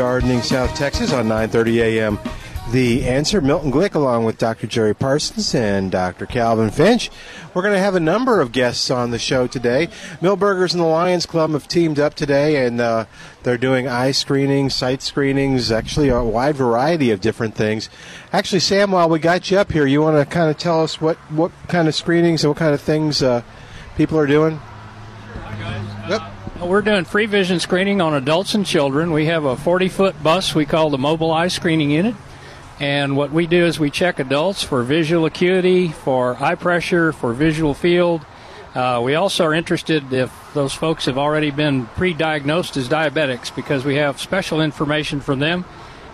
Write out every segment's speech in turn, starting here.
Gardening South Texas on 9:30 a.m. The answer, Milton Glick, along with Dr. Jerry Parsons and Dr. Calvin Finch. We're going to have a number of guests on the show today. Milberger's and the Lions Club have teamed up today, and uh, they're doing eye screenings, sight screenings, actually a wide variety of different things. Actually, Sam, while we got you up here, you want to kind of tell us what, what kind of screenings and what kind of things uh, people are doing? Yep. We're doing free vision screening on adults and children. We have a 40 foot bus we call the mobile eye screening unit. And what we do is we check adults for visual acuity, for eye pressure, for visual field. Uh, we also are interested if those folks have already been pre diagnosed as diabetics because we have special information from them.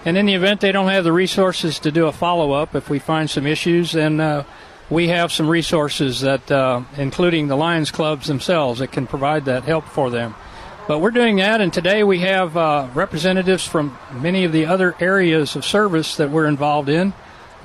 And in the event they don't have the resources to do a follow up, if we find some issues, then uh, we have some resources that, uh, including the Lions clubs themselves, that can provide that help for them. But we're doing that, and today we have uh, representatives from many of the other areas of service that we're involved in.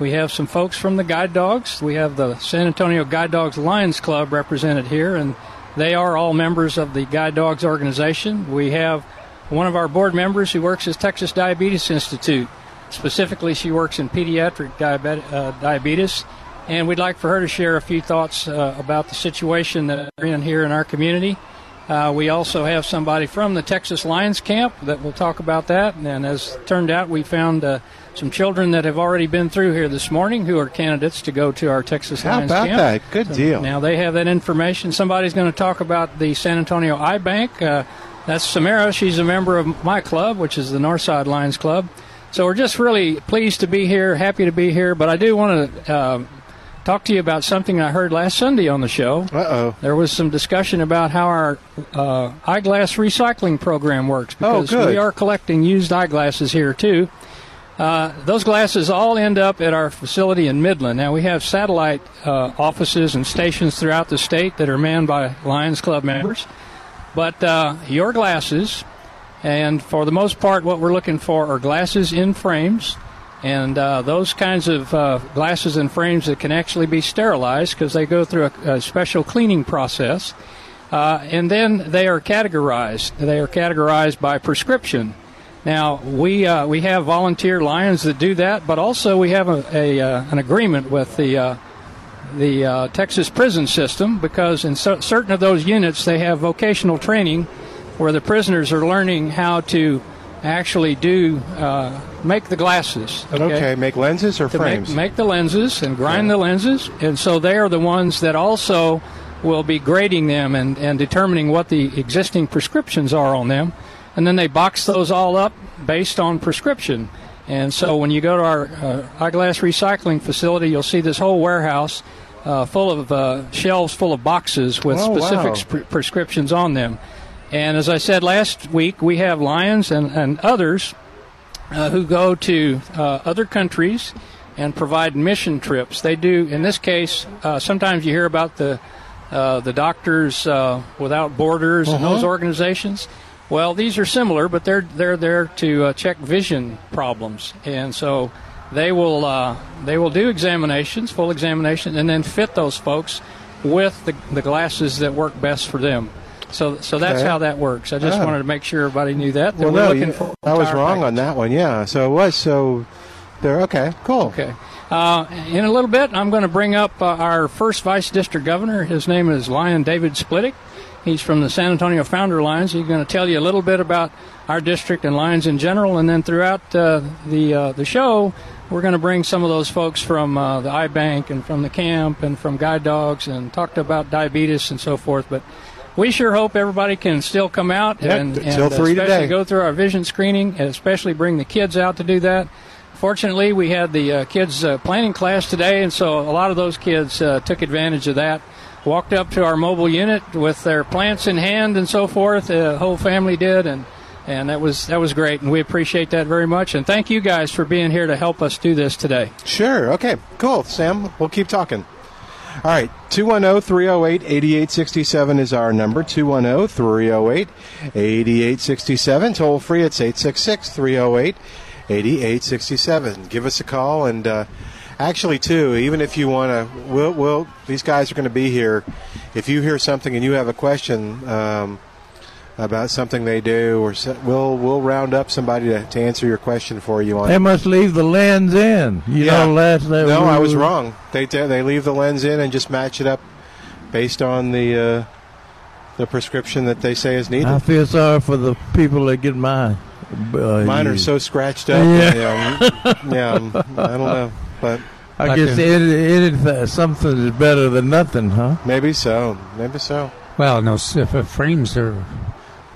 We have some folks from the Guide Dogs. We have the San Antonio Guide Dogs Lions Club represented here, and they are all members of the Guide Dogs organization. We have one of our board members who works at Texas Diabetes Institute. Specifically, she works in pediatric diabetes, uh, diabetes and we'd like for her to share a few thoughts uh, about the situation that we're in here in our community. Uh, we also have somebody from the Texas Lions Camp that will talk about that. And as turned out, we found uh, some children that have already been through here this morning who are candidates to go to our Texas How Lions about Camp. that? Good So deal. Now they have that information. Somebody's going to talk about the San Antonio Eye Bank. Uh, that's Samara. She's a member of my club, which is the Northside Lions Club. So we're just really pleased to be here, happy to be here. But I do want to uh, talk to you about something I heard last Sunday on the show. Uh oh. There was some discussion about how our uh, eyeglass recycling program works Oh, because good. we are collecting used eyeglasses here too. Uh, those glasses all end up at our facility in Midland. Now we have satellite uh, offices and stations throughout the state that are manned by Lions Club members. But uh, your glasses, and for the most part, what we're looking for are glasses in frames, and uh, those kinds of uh, glasses and frames that can actually be sterilized because they go through a, a special cleaning process. Uh, and then they are categorized. They are categorized by prescription. Now we uh, we have volunteer lions that do that, but also we have a, a uh, an agreement with the uh, the Texas prison system because in cer- certain of those units they have vocational training where the prisoners are learning how to actually do uh, make the glasses. Okay. make lenses or to frames? Make, make the lenses and grind the lenses, and so they are the ones that also will be grading them and, and determining what the existing prescriptions are on them, and then they box those all up based on prescription. And so when you go to our uh, eyeglass recycling facility, you'll see this whole warehouse uh, full of uh, shelves full of boxes with Oh, specific wow. sp- prescriptions on them. And as I said last week, we have Lions and, and others uh, who go to uh, other countries and provide mission trips. They do, in this case, uh, sometimes you hear about the uh, the Doctors uh, Without Borders and those organizations. Well, these are similar, but they're they're there to uh, check vision problems, and so they will uh, they will do examinations, full examination, and then fit those folks with the, the glasses that work best for them. So so that's Okay. how that works. I just Ah. wanted to make sure everybody knew that. that Well, we're no, looking you- I was wrong package. on that one. Yeah, so it was so. There. Okay. Cool. Okay. Uh, in a little bit, I'm going to bring up uh, our first vice district governor. His name is Lion David Splittick. He's from the San Antonio Founder Lions. He's going to tell you a little bit about our district and Lions in general, and then throughout uh, the uh, the show, we're going to bring some of those folks from uh, the Eye Bank and from the camp and from guide dogs and talk about diabetes and so forth. But we sure hope everybody can still come out Yep, and, and especially today. go through our vision screening, and especially bring the kids out to do that. Fortunately, we had the uh, kids uh, planning class today, and so a lot of those kids uh, took advantage of that. Walked up to our mobile unit with their plants in hand and so forth. The whole family did, and and that was that was great, and we appreciate that very much. And thank you guys for being here to help us do this today. Sure. Okay. Cool. Sam, we'll keep talking. All right. 210 308 8867 is our number. 210 308 8867. Toll free. It's 866 308 8867. Give us a call. And uh, actually, too, even if you want to, we'll, we'll, these guys are going to be here. If you hear something and you have a question, um, about something they do, or so, we'll we'll round up somebody to, to answer your question for you on They must leave the lens in. You Yeah. know, last that no, we I was were- wrong. They they leave the lens in and just match it up based on the uh, the prescription that they say is needed. I feel sorry for the people that get mine. Uh, Mine are so scratched up. Yeah. Yeah, yeah, um, I don't know, but I Like guess a- it, it, something is better than nothing, huh? maybe so. Maybe so. Well, no, if, frames are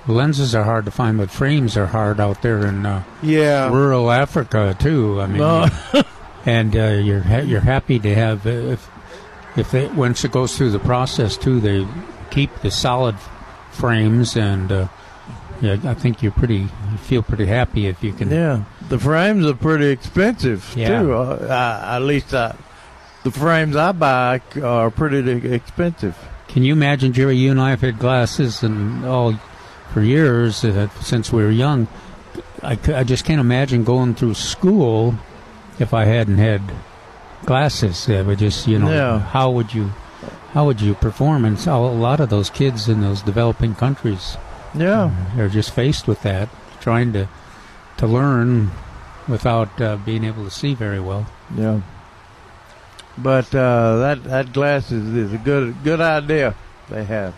lenses are hard to find, but frames are hard out there in uh, Yeah. rural Africa too. I mean, No. and uh, you're ha- you're happy to have uh, if if they, once it goes through the process too, they keep the solid frames, and uh, yeah, I think you're pretty you feel pretty happy if you can. Yeah, the frames are pretty expensive Yeah. too. Uh, I, at least I, the frames I buy are pretty expensive. Can you imagine, Jerry? You and I have had glasses and all for years uh, since we were young. I, I just can't imagine going through school if I hadn't had glasses. It would just, you know, Yeah. how would you, how would you perform? And so a lot of those kids in those developing countries Yeah, are just faced with that, trying to to learn without uh, being able to see very well. yeah. But uh, that that glasses is a good good idea they have.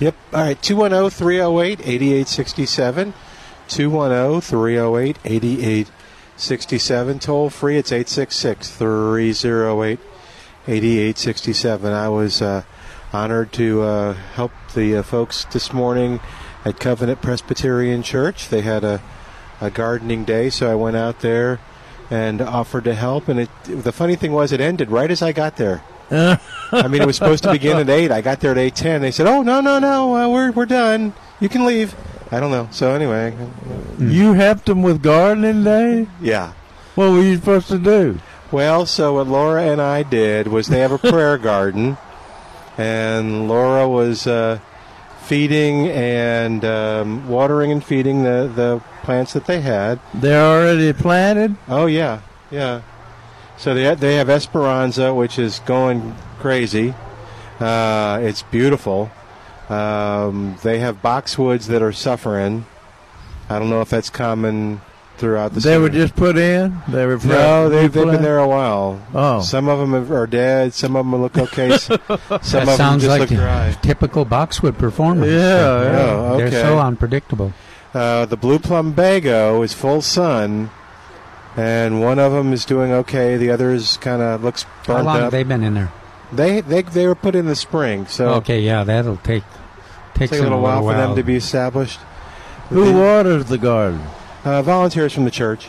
Yep. All right. 210 308 8867. 210 308 8867. Toll free. It's 866 308 8867. I was uh, honored to uh, help the uh, folks this morning at Covenant Presbyterian Church. They had a, a gardening day, so I went out there and offered to help. And it, the funny thing was, it ended right as I got there. I mean, it was supposed to begin at eight. I got there at eight ten. They said, "Oh no, no, no, uh, we're we're done. You can leave." I don't know. So anyway, You helped them with gardening day. yeah. What were you supposed to do? Well, so what Laura and I did was they have a prayer garden, and Laura was uh, feeding and um, watering and feeding the the plants that they had. They're already planted. Oh yeah, yeah. So they they have Esperanza, which is going crazy. Uh, it's beautiful. Um, they have boxwoods that are suffering. I don't know if that's common throughout the. They were just put in. They were no, they've, they've been there a while. Oh. Some of them are dead. Some of them look okay. Some that of them sounds just like look dry. typical boxwood performance. Yeah, yeah. Oh, They're so unpredictable. Uh, the blue plumbago is full sun, and one of them is doing okay. The others kind of looks How burnt long up. have they been in there? They they they were put in the spring, so Okay, yeah, that'll take takes take a them little while for them to be established. Who They- waters the garden? uh, volunteers from the church.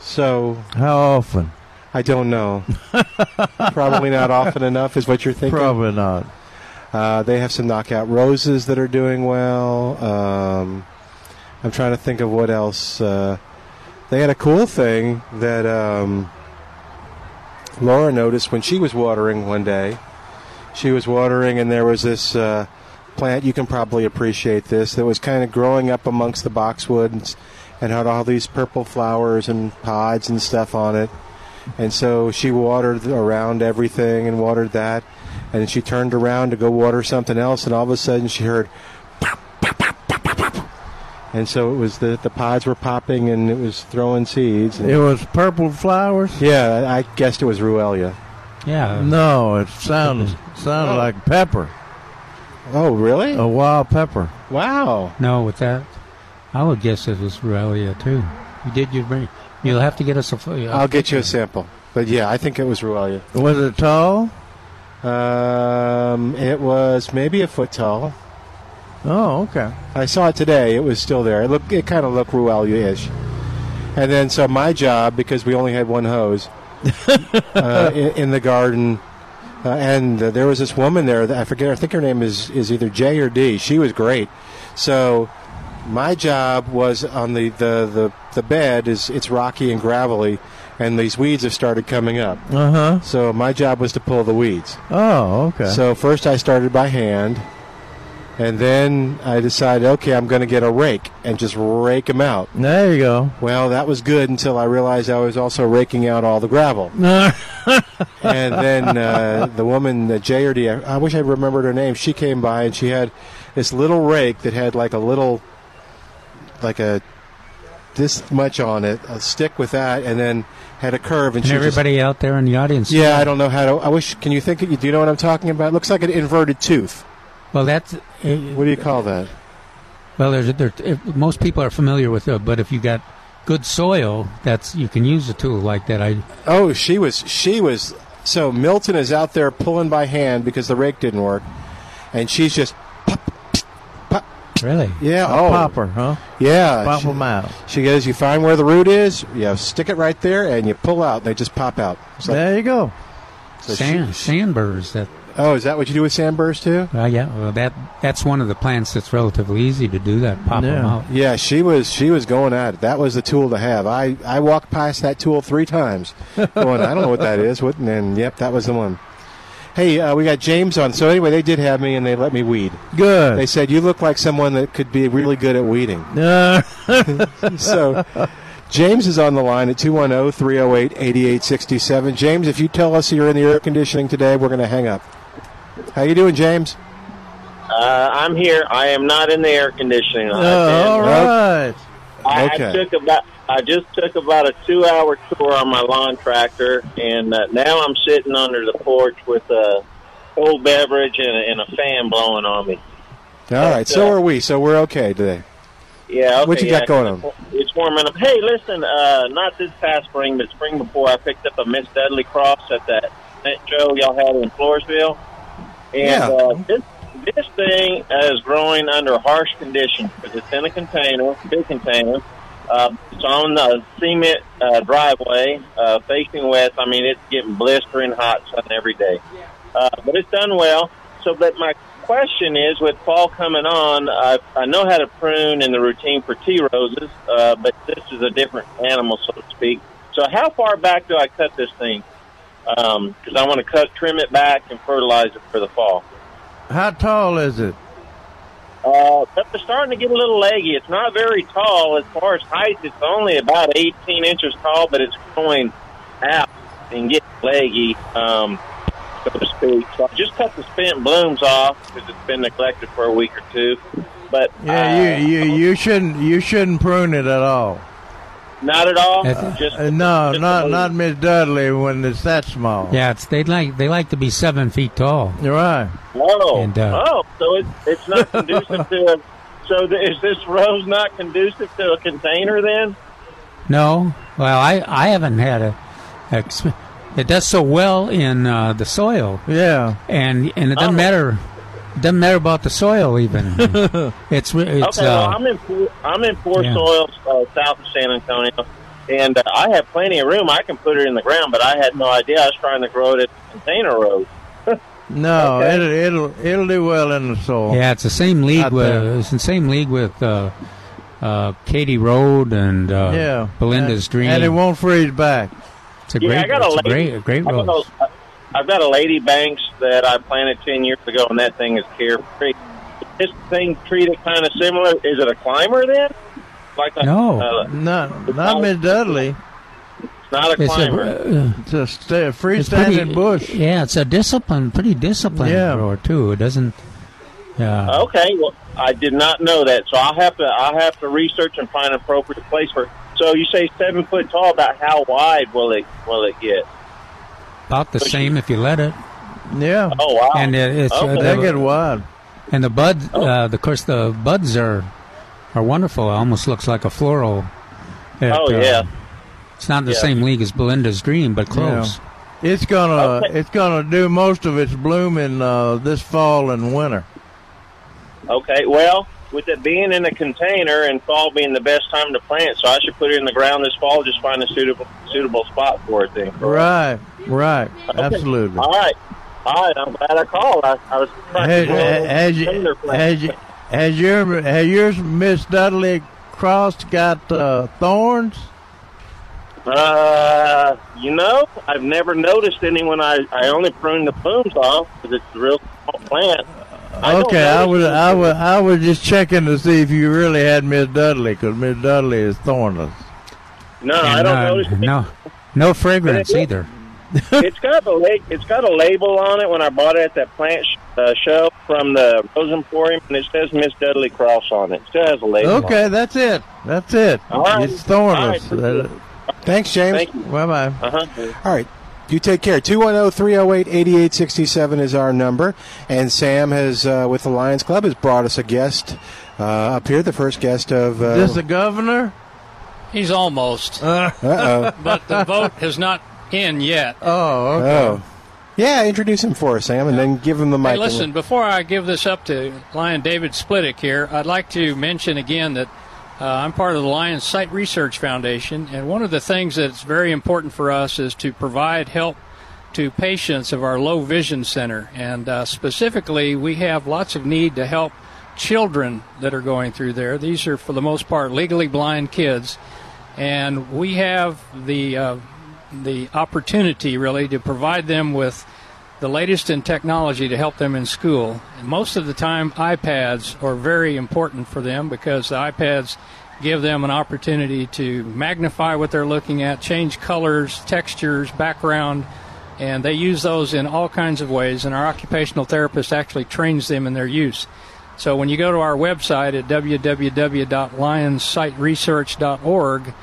So How often? I don't know. Probably not often enough, is what you're thinking. Probably not. Uh, they have some knockout roses that are doing well. Um, I'm trying to think of what else. Uh, they had a cool thing that um, Laura noticed when she was watering one day. She was watering, and there was this uh, plant. You can probably appreciate this. That was kind of growing up amongst the boxwoods, and, had all these purple flowers and pods and stuff on it. And so she watered around everything and watered that. And she turned around to go water something else, and all of a sudden she heard, and so it was the the pods were popping and it was throwing seeds. It was purple flowers. yeah, I guessed it was Ruellia. Yeah. No, it sounded sounded Oh. like pepper, Oh, really? a wild pepper. Wow. No, with that, I would guess it was Ruellia too. You did your bring? You'll have to get us a. pho- I'll get you a sample. But yeah, I think it was Ruellia. Was it tall? Um, it was maybe a foot tall. Oh, okay. I saw it today. It was still there. It looked. It kind of looked Ruellia-ish. And then, so my job, because we only had one hose uh, in, in the garden, uh, and uh, there was this woman there. That I forget. I think her name is is either J or D. She was great. So my job was on the the the, the bed is it's rocky and gravelly, and these weeds have started coming up. Uh huh. So my job was to pull the weeds. Oh, okay. So first I started by hand, and then I decided, okay, I'm going to get a rake and just rake them out. there you go. Well, that was good until I realized I was also raking out all the gravel. and then uh, the woman, the J or D, I, I wish I remembered her name. She came by and she had this little rake that had like a little, like a this much on it, a stick with that, and then had a curve. And, And she just- everybody out there in the audience. yeah, I don't know how to. I wish. Can you think? Do you know what I'm talking about? It looks like an inverted tooth. Well, that's. What do you call that? Well, there's, there, if, most people are familiar with it, but if you got good soil, that's you can use a tool like that. I Oh, she was. She was. So Milton is out there pulling by hand because the rake didn't work, and she's just. pop really. Yeah. A oh. popper, huh? Yeah. Pop she, them out. she goes. You find where the root is. You stick it right there, and you pull out. and They just pop out. It's like- There you go. so she- Sand, sandburrs. That oh, is that what you do with sandburrs too? uh, yeah. Well, that that's one of the plants that's relatively easy to do that. Pop them Yeah. out. Yeah, she was. She was going at it. That was the tool to have. I I walked past that tool three times, going. I don't know what that is. What? And yep, that was the one. Hey, uh, we got James on. So anyway, they did have me, and they let me weed. Good. They said you look like someone that could be really good at weeding. Uh, so James is on the line at 210-308-8867. James, if you tell us you're in the air conditioning today, we're going to hang up. How you doing, James? Uh, I'm here. I am not in the air conditioning. Uh, all right. I, Okay. I took about. I just took about a two-hour tour on my lawn tractor, and uh, now I'm sitting under the porch with a cold beverage and a, and a fan blowing on me. All right, so are we. So we're okay today. Yeah. Okay, What you yeah, got going on? It's warming up. Hey, listen. Uh, not this past spring, but spring before, I picked up a Miss Dudley cross at that show y'all had in Floresville, Yeah. uh, this this thing is growing under harsh conditions because it's in a container, big container. Uh, it's on the cement uh, driveway, uh, facing west. I mean, it's getting blistering hot sun every day, uh, but it's done well. So, but my question is, with fall coming on, I, I know how to prune in the routine for tea roses, uh, but this is a different animal, so to speak. So, how far back do I cut this thing? Because I want to cut, trim it back, and fertilize it for the fall. How tall is it? Uh, they're starting to get a little leggy. It's not very tall as far as height. It's only about 18 inches tall, but it's growing out and getting leggy, um, so to speak. So I just cut the spent blooms off because it's been neglected for a week or two. But Yeah, uh, you, you you shouldn't you shouldn't prune it at all. Not at all. That's- just Uh, no, just not not Miss Dudley when it's that small. Yeah, it's they like they like to be seven feet tall. You're right. Oh, And, uh, oh, so it's it's not conducive to. A, so th- is this rose not conducive to a container then? No, well, I I haven't had a. Exp- it does so well in uh, the soil, Yeah. and and it doesn't Oh. matter. It doesn't matter about the soil even. it's re- it's okay, well, uh, I'm in poor, I'm in poor Yeah. soil uh, south of San Antonio, and uh, I have plenty of room. I can put it in the ground, but I had no idea I was trying to grow it at the container rose. No, Okay. it'll it'll it'll do well in the soil. yeah, it's the same league Out with there. it's the same league with uh, uh, Katy Road and uh, Yeah. Belinda's and, Dream. And it won't freeze back. it's a Yeah, great, I got a it's a lady- great, a great I've got, rose. a, I've got a lady banks that I planted ten years ago, and that thing is carefree. This thing treated kind of similar. Is it a climber then? Like a, No. uh, Not not Miss Dudley. it's not a It's a, climber. uh, It's a sta- it's pretty, freestanding bush. Yeah, it's a discipline, pretty disciplined Yeah. grower too. It doesn't. Yeah. Okay, well, I did not know that, so I'll have to I'll have to research and find an appropriate place for. It. So you say seven foot tall. About how wide will it will it get? About the same if you let it. Yeah. Oh wow! And it, it's uh, Okay. They get wide. and the bud. Uh, of course, the buds are are wonderful. It almost looks like a floral. It, Oh, uh, yeah. It's not the Yeah. same league as Belinda's Dream, but close. It's gonna Okay. it's gonna do most of its blooming uh, this fall and winter. Okay, well, with it being in a container and fall being the best time to plant, so I should put it in the ground this fall. Just find a suitable suitable spot for it. Then. Right, right, absolutely. All right. All right. I'm glad I called. I, I was trying Has, to has, container plant. has, you- has your has yours Miss Dudley Cross got uh, thorns? Uh, you know, I've never noticed any when I I only prune the plumes off because it's a real small plant. I okay, I notice was. I was I was just checking to see if you really had Miss Dudley because Miss Dudley is thornless. No, I don't uh, notice. it. no, no fragrance either. it's got a la- it's got a label on it when I bought it at that plant sh- uh, show from the Rose Emporium, and it says Miss Dudley Cross on it. It still has a label. Okay, it. that's it. That's it. All right. It's thornless. All right. Thanks, James. Thank. Bye bye. Uh-huh. All right. You take care. 210 308 8867 is our number. And Sam has, uh, with the Lions Club, has brought us a guest uh, up here, the first guest of. Uh, This is the governor? He's almost, uh-oh. but the vote is not in yet. Oh, okay. Oh. Yeah, introduce him for us, Sam, and then give him the mic. Hey, listen, before I give this up to Lion David Splittick here, I'd like to mention again that uh, I'm part of the Lions Sight Research Foundation, and one of the things that's very important for us is to provide help to patients of our low vision center. And uh, specifically, we have lots of need to help children that are going through there. These are, for the most part, legally blind kids. And we have the uh, the opportunity really to provide them with the latest in technology to help them in school. Most of the time, iPads are very important for them because the iPads give them an opportunity to magnify what they're looking at, change colors, textures, background, and they use those in all kinds of ways. And our occupational therapist actually trains them in their use. So when you go to our website at www.lionsiteresearch.org,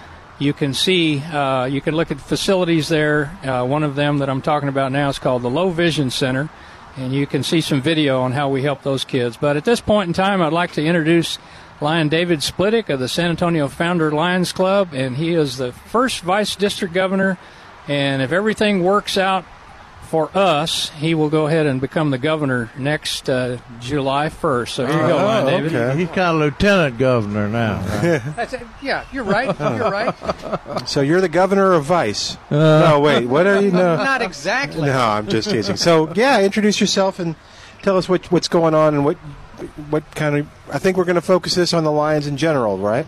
you can see, uh, you can look at facilities there. Uh, one of them that I'm talking about now is called the Low Vision Center, and you can see some video on how we help those kids. But at this point in time, I'd like to introduce Lion David Splittick of the San Antonio Founder Lions Club, and he is the first vice district governor. And if everything works out for us, he will go ahead and become the governor next uh, July 1st. So here you go, Lion David. Oh, He's kind of lieutenant governor now. right? That's. Yeah, you're right. You're right. So you're the governor of Vice. Uh, no, wait. What are you? No. Not exactly. No, I'm just teasing. So, yeah, introduce yourself and tell us what, what's going on and what what kind of. I think we're going to focus this on the Lions in general, right?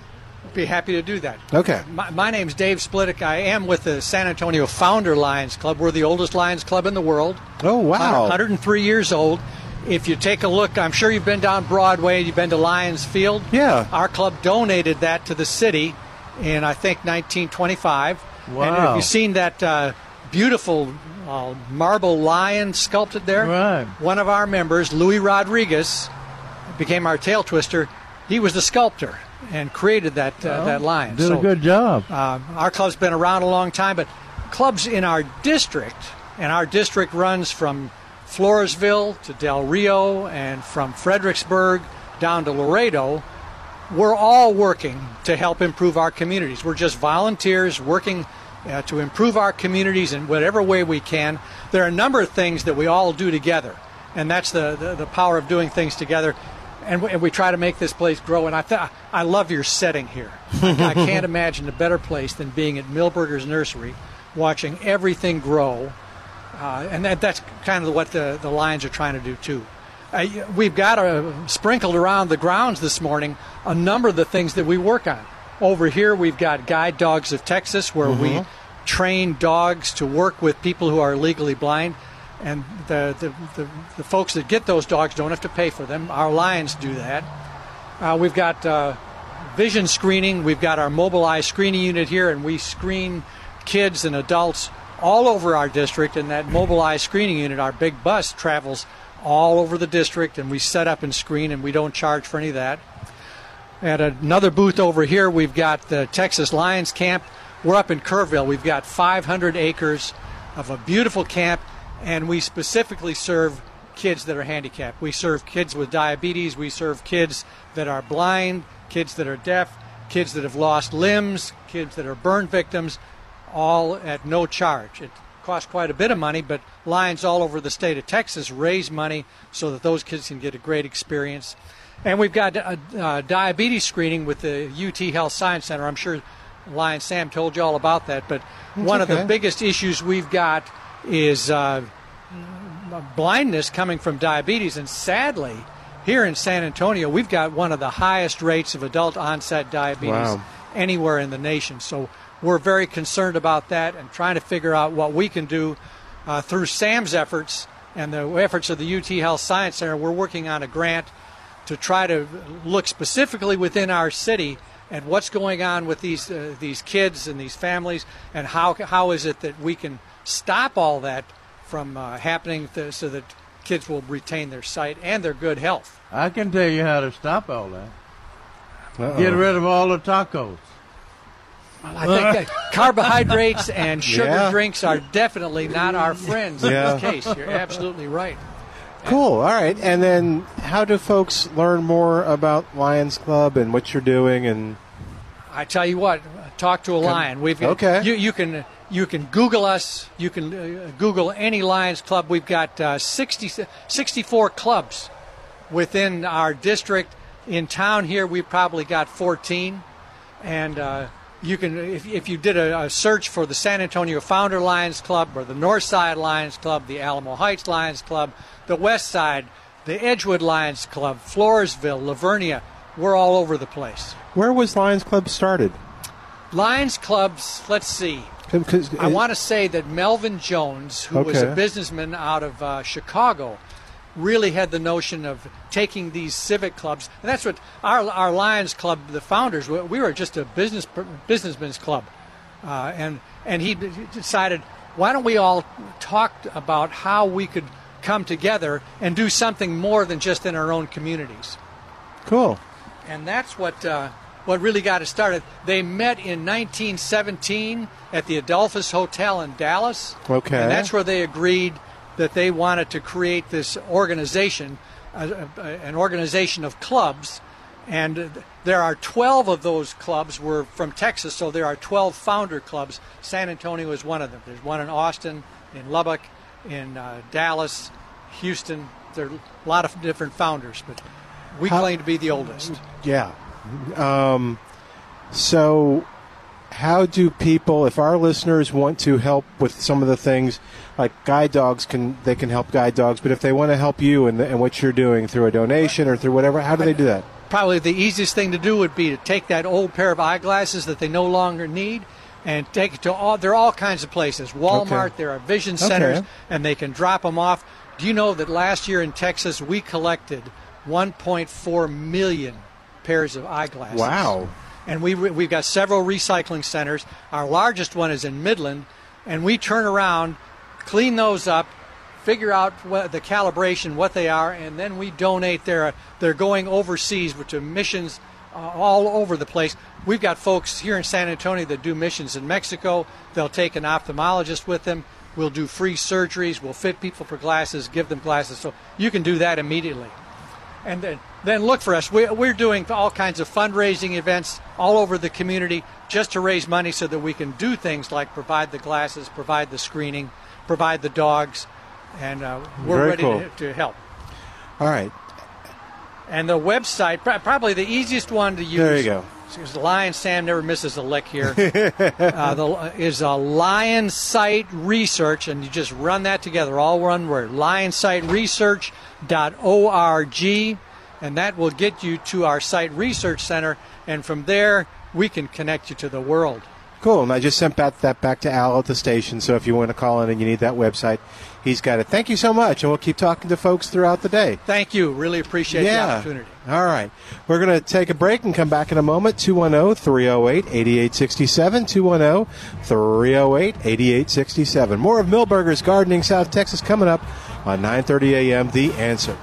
Be happy to do that. Okay. My, my name's Dave Splittick. I am with the San Antonio Founder Lions Club. We're the oldest Lions Club in the world. Oh, wow. 103 years old. If you take a look, I'm sure you've been down Broadway, you've been to Lions Field. Yeah. Our club donated that to the city in, I think, 1925. And Wow. have you seen that uh, beautiful uh, marble lion sculpted there? Right. One of our members, Louis Rodriguez, became our tail twister. He was the sculptor and created that uh, that lion. Did So, a good job. uh, our club's been around a long time, but clubs in our district, and our district runs from Floresville to Del Rio and from Fredericksburg down to Laredo. We're all working to help improve our communities. We're just volunteers working uh, to improve our communities in whatever way we can. There are a number of things that we all do together, and that's the, the, the power of doing things together. And we, and we try to make this place grow. And I, th- I love your setting here. I can't imagine a better place than being at Milberger's Nursery, watching everything grow. Uh, and that, that's kind of what the, the Lions are trying to do too. Uh, we've got uh, sprinkled around the grounds this morning a number of the things that we work on. Over here, we've got Guide Dogs of Texas, where we train dogs to work with people who are legally blind. And the, the, the, the folks that get those dogs don't have to pay for them. Our Lions do that. Uh, we've got uh, vision screening. We've got our mobilized screening unit here, and we screen kids and adults all over our district. And that mobilized screening unit, our big bus, travels all over the district, and we set up and screen, and we don't charge for any of that. At another booth over here, we've got the Texas Lions Camp. We're up in Kerrville. We've got 500 acres of a beautiful camp, and we specifically serve kids that are handicapped. We serve kids with diabetes. We serve kids that are blind, kids that are deaf, kids that have lost limbs, kids that are burn victims, all at no charge. It costs quite a bit of money, but Lions all over the state of Texas raise money so that those kids can get a great experience. And we've got a, a diabetes screening with the UT Health Science Center. I'm sure Lion Sam told you all about that, but That's one of the biggest issues we've got is uh, blindness coming from diabetes, and sadly, here in San Antonio, we've got one of the highest rates of adult onset diabetes Wow. anywhere in the nation. So we're very concerned about that and trying to figure out what we can do uh, through Sam's efforts and the efforts of the UT Health Science Center. We're working on a grant to try to look specifically within our city at what's going on with these uh, these kids and these families, and how how is it that we can stop all that from uh, happening th- so that kids will retain their sight and their good health. I can tell you how to stop all that. Uh-oh. Get rid of all the tacos. I think that carbohydrates and sugar Yeah. drinks are definitely not our friends Yeah. in this case. You're absolutely right. Cool. All right. And then, how do folks learn more about Lions Club and what you're doing? And I tell you what, talk to a lion. We've Okay. You, you can you can Google us. You can uh, Google any Lions Club. We've got uh, 60, 64 clubs within our district. In town here, we've probably got 14, and uh, you can if, if you did a, a search for the San Antonio Founder Lions Club or the North Side Lions Club, the Alamo Heights Lions Club, the West Side, the Edgewood Lions Club, Floresville, La Vernia, we're all over the place. where was Lions Club started? Lions clubs, let's see. I want to say that Melvin Jones, who was a businessman out of uh, Chicago, really had the notion of taking these civic clubs, and that's what our our Lions Club, the founders, we we were just a business businessmen's club, uh, and and he decided why don't we all talk about how we could come together and do something more than just in our own communities Cool. and that's what uh, what really got it started. They met in 1917 at the Adolphus Hotel in Dallas. Okay. and that's where they agreed that they wanted to create this organization, uh, uh, an organization of clubs. And there are 12 of those clubs were from Texas, so there are 12 founder clubs. San Antonio is one of them. There's one in Austin, in Lubbock, in uh, Dallas, Houston. There are a lot of different founders, but we How- claim to be the oldest. Yeah. Um, so, how do people, if our listeners want to help with some of the things, like guide dogs can they can help guide dogs, but if they want to help you and, and what you're doing through a donation or through whatever, how do they do that? probably the easiest thing to do would be to take that old pair of eyeglasses that they no longer need and take it to all there are all kinds of places walmart Okay. there are vision centers Okay. and they can drop them off do you know that last year in texas we collected 1.4 million pairs of eyeglasses Wow. and we we've got several recycling centers. Our largest one is in Midland, and we turn around, clean those up, figure out what the calibration, what they are, and then we donate. They're they're going overseas to missions uh, all over the place. We've got folks here in San Antonio that do missions in Mexico. They'll take an ophthalmologist with them. We'll do free surgeries. We'll fit people for glasses, give them glasses. So you can do that immediately and then, then look for us. We, we're doing all kinds of fundraising events all over the community just to raise money so that we can do things like provide the glasses, provide the screening, provide the dogs, and uh, we're Very ready cool. to, to help. All right. And the website, probably the easiest one to use. There you go. Because the Lion Sam never misses a lick here. uh, the, is a Lion Sight Research, and you just run that together, all one word. lion LionSiteResearch.org, and that will get you to our sight research center, and from there we can connect you to the world. Cool. And I just sent that back to Al at the station. So if you want to call in and you need that website, he's got it. Thank you so much, and we'll keep talking to folks throughout the day. Thank you. Really appreciate the yeah. opportunity. All right. We're going to take a break and come back in a moment. oh, 210 308 8867. 210 308 8867. More of Milberger's Gardening South Texas coming up. on 9:30 a.m. The Answer.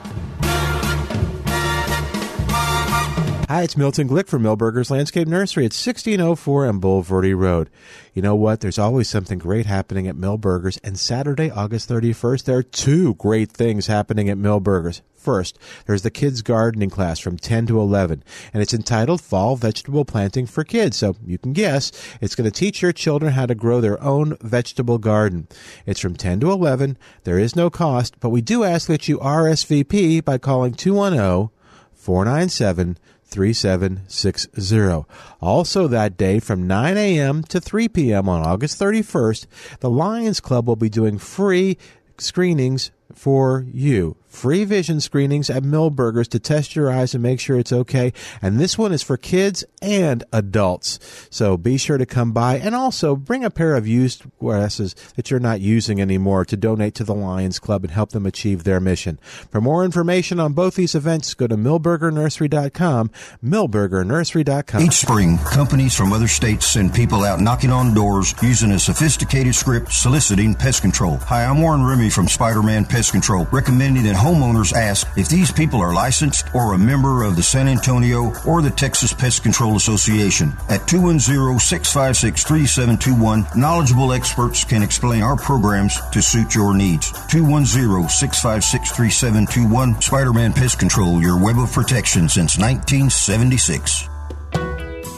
Hi, it's Milton Glick from Milberger's Landscape Nursery at 1604 on Bulverde Road. You know what? There's always something great happening at Milberger's, and Saturday, August 31st, there are two great things happening at Milberger's. First, there's the kids gardening class from 10 to 11, and it's entitled Fall Vegetable Planting for Kids. So you can guess it's going to teach your children how to grow their own vegetable garden. It's from 10 to 11. There is no cost, but we do ask that you RSVP by calling 210 497 3760. Also, that day from 9 a.m. to 3 p.m. on August 31st, the Lions Club will be doing free screenings for you. Free vision screenings at Milberger's to test your eyes and make sure it's okay. And this one is for kids and adults. So be sure to come by and also bring a pair of used glasses that you're not using anymore to donate to the Lions Club and help them achieve their mission. For more information on both these events, go to milbergernursery.com, milbergernursery.com. Each spring, companies from other states send people out knocking on doors using a sophisticated script soliciting pest control. Hi, I'm Warren Remy from Spider-Man Pest Control, recommending that homeowners ask if these people are licensed or a member of the San Antonio or the Texas Pest Control Association. At 210-656-3721, knowledgeable experts can explain our programs to suit your needs. 210-656-3721, Spider-Man Pest Control, your web of protection since 1976.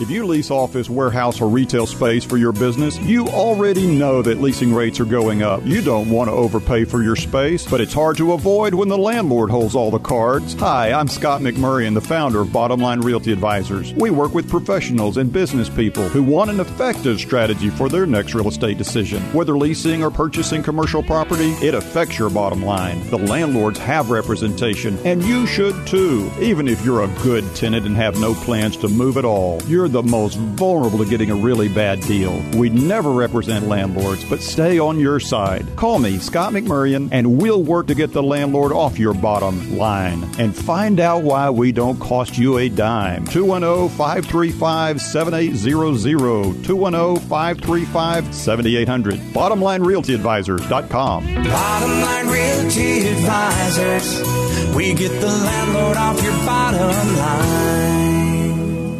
If you lease office, warehouse, or retail space for your business, you already know that leasing rates are going up. You don't want to overpay for your space, but it's hard to avoid when the landlord holds all the cards. Hi, I'm Scott McMurray, and the founder of Bottom Line Realty Advisors. We work with professionals and business people who want an effective strategy for their next real estate decision. Whether leasing or purchasing commercial property, it affects your bottom line. The landlords have representation, and you should too, even if you're a good tenant and have no plans to move at all. You're the most vulnerable to getting a really bad deal. We never represent landlords, but stay on your side. Call me, Scott McMurrian, and we'll work to get the landlord off your bottom line and find out why we don't cost you a dime. 210 535 7800. 210 535 7800. BottomLineRealtyAdvisors.com. Bottom Line Realty Advisors. We get the landlord off your bottom line.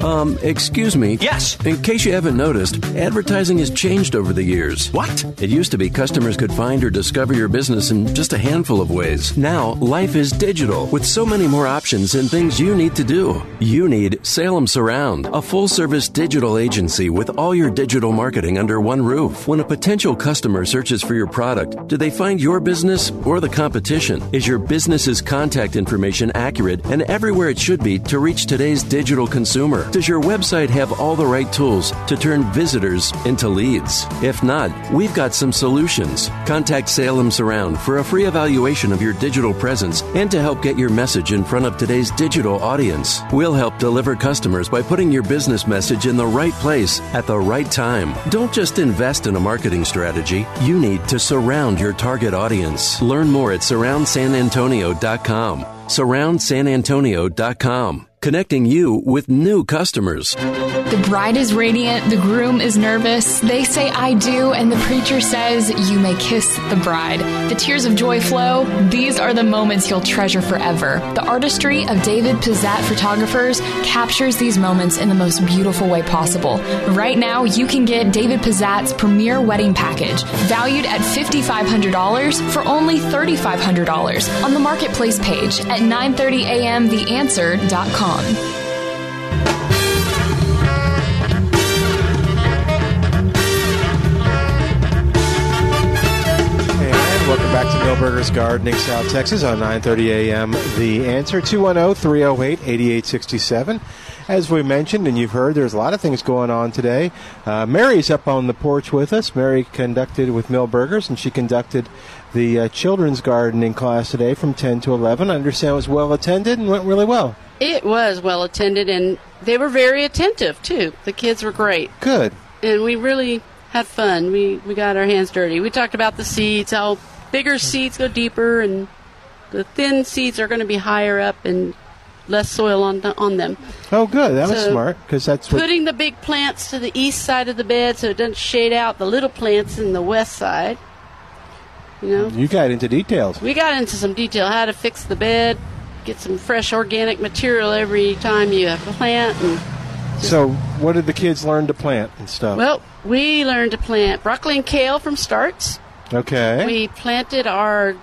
Um, excuse me. Yes. In case you haven't noticed, advertising has changed over the years. What? It used to be customers could find or discover your business in just a handful of ways. Now, life is digital with so many more options and things you need to do. You need Salem Surround, a full service digital agency with all your digital marketing under one roof. When a potential customer searches for your product, do they find your business or the competition? Is your business's contact information accurate and everywhere it should be to reach today's digital consumer? Does your website have all the right tools to turn visitors into leads? If not, we've got some solutions. Contact Salem Surround for a free evaluation of your digital presence and to help get your message in front of today's digital audience. We'll help deliver customers by putting your business message in the right place at the right time. Don't just invest in a marketing strategy, you need to surround your target audience. Learn more at surroundsanantonio.com. Surroundsanantonio.com connecting you with new customers. The bride is radiant, the groom is nervous. They say, I do, and the preacher says, You may kiss the bride. The tears of joy flow. These are the moments you'll treasure forever. The artistry of David Pizzat photographers captures these moments in the most beautiful way possible. Right now, you can get David Pizzat's premier wedding package, valued at $5,500 for only $3,500 on the marketplace page at 930amtheanswer.com. Welcome back to Milberger's Gardening, South Texas on 9:30 a.m. The answer 210-308-8867. As we mentioned and you've heard, there's a lot of things going on today. Uh, Mary's up on the porch with us. Mary conducted with Milberger's, and she conducted the uh, children's gardening class today from 10 to 11. I understand it was well attended and went really well. It was well attended, and they were very attentive too. The kids were great. Good. And we really had fun. We we got our hands dirty. We talked about the seeds, how bigger seeds go deeper, and the thin seeds are going to be higher up and less soil on the, on them. Oh, good. That was smart because that's what. Putting the big plants to the east side of the bed so it doesn't shade out the little plants in the west side. You know, You got into details. we got into some detail how to fix the bed, get some fresh organic material every time you have a plant, and So, what did the kids learn to plant and stuff? well, we learned to plant broccoli and kale from starts. okay. We planted our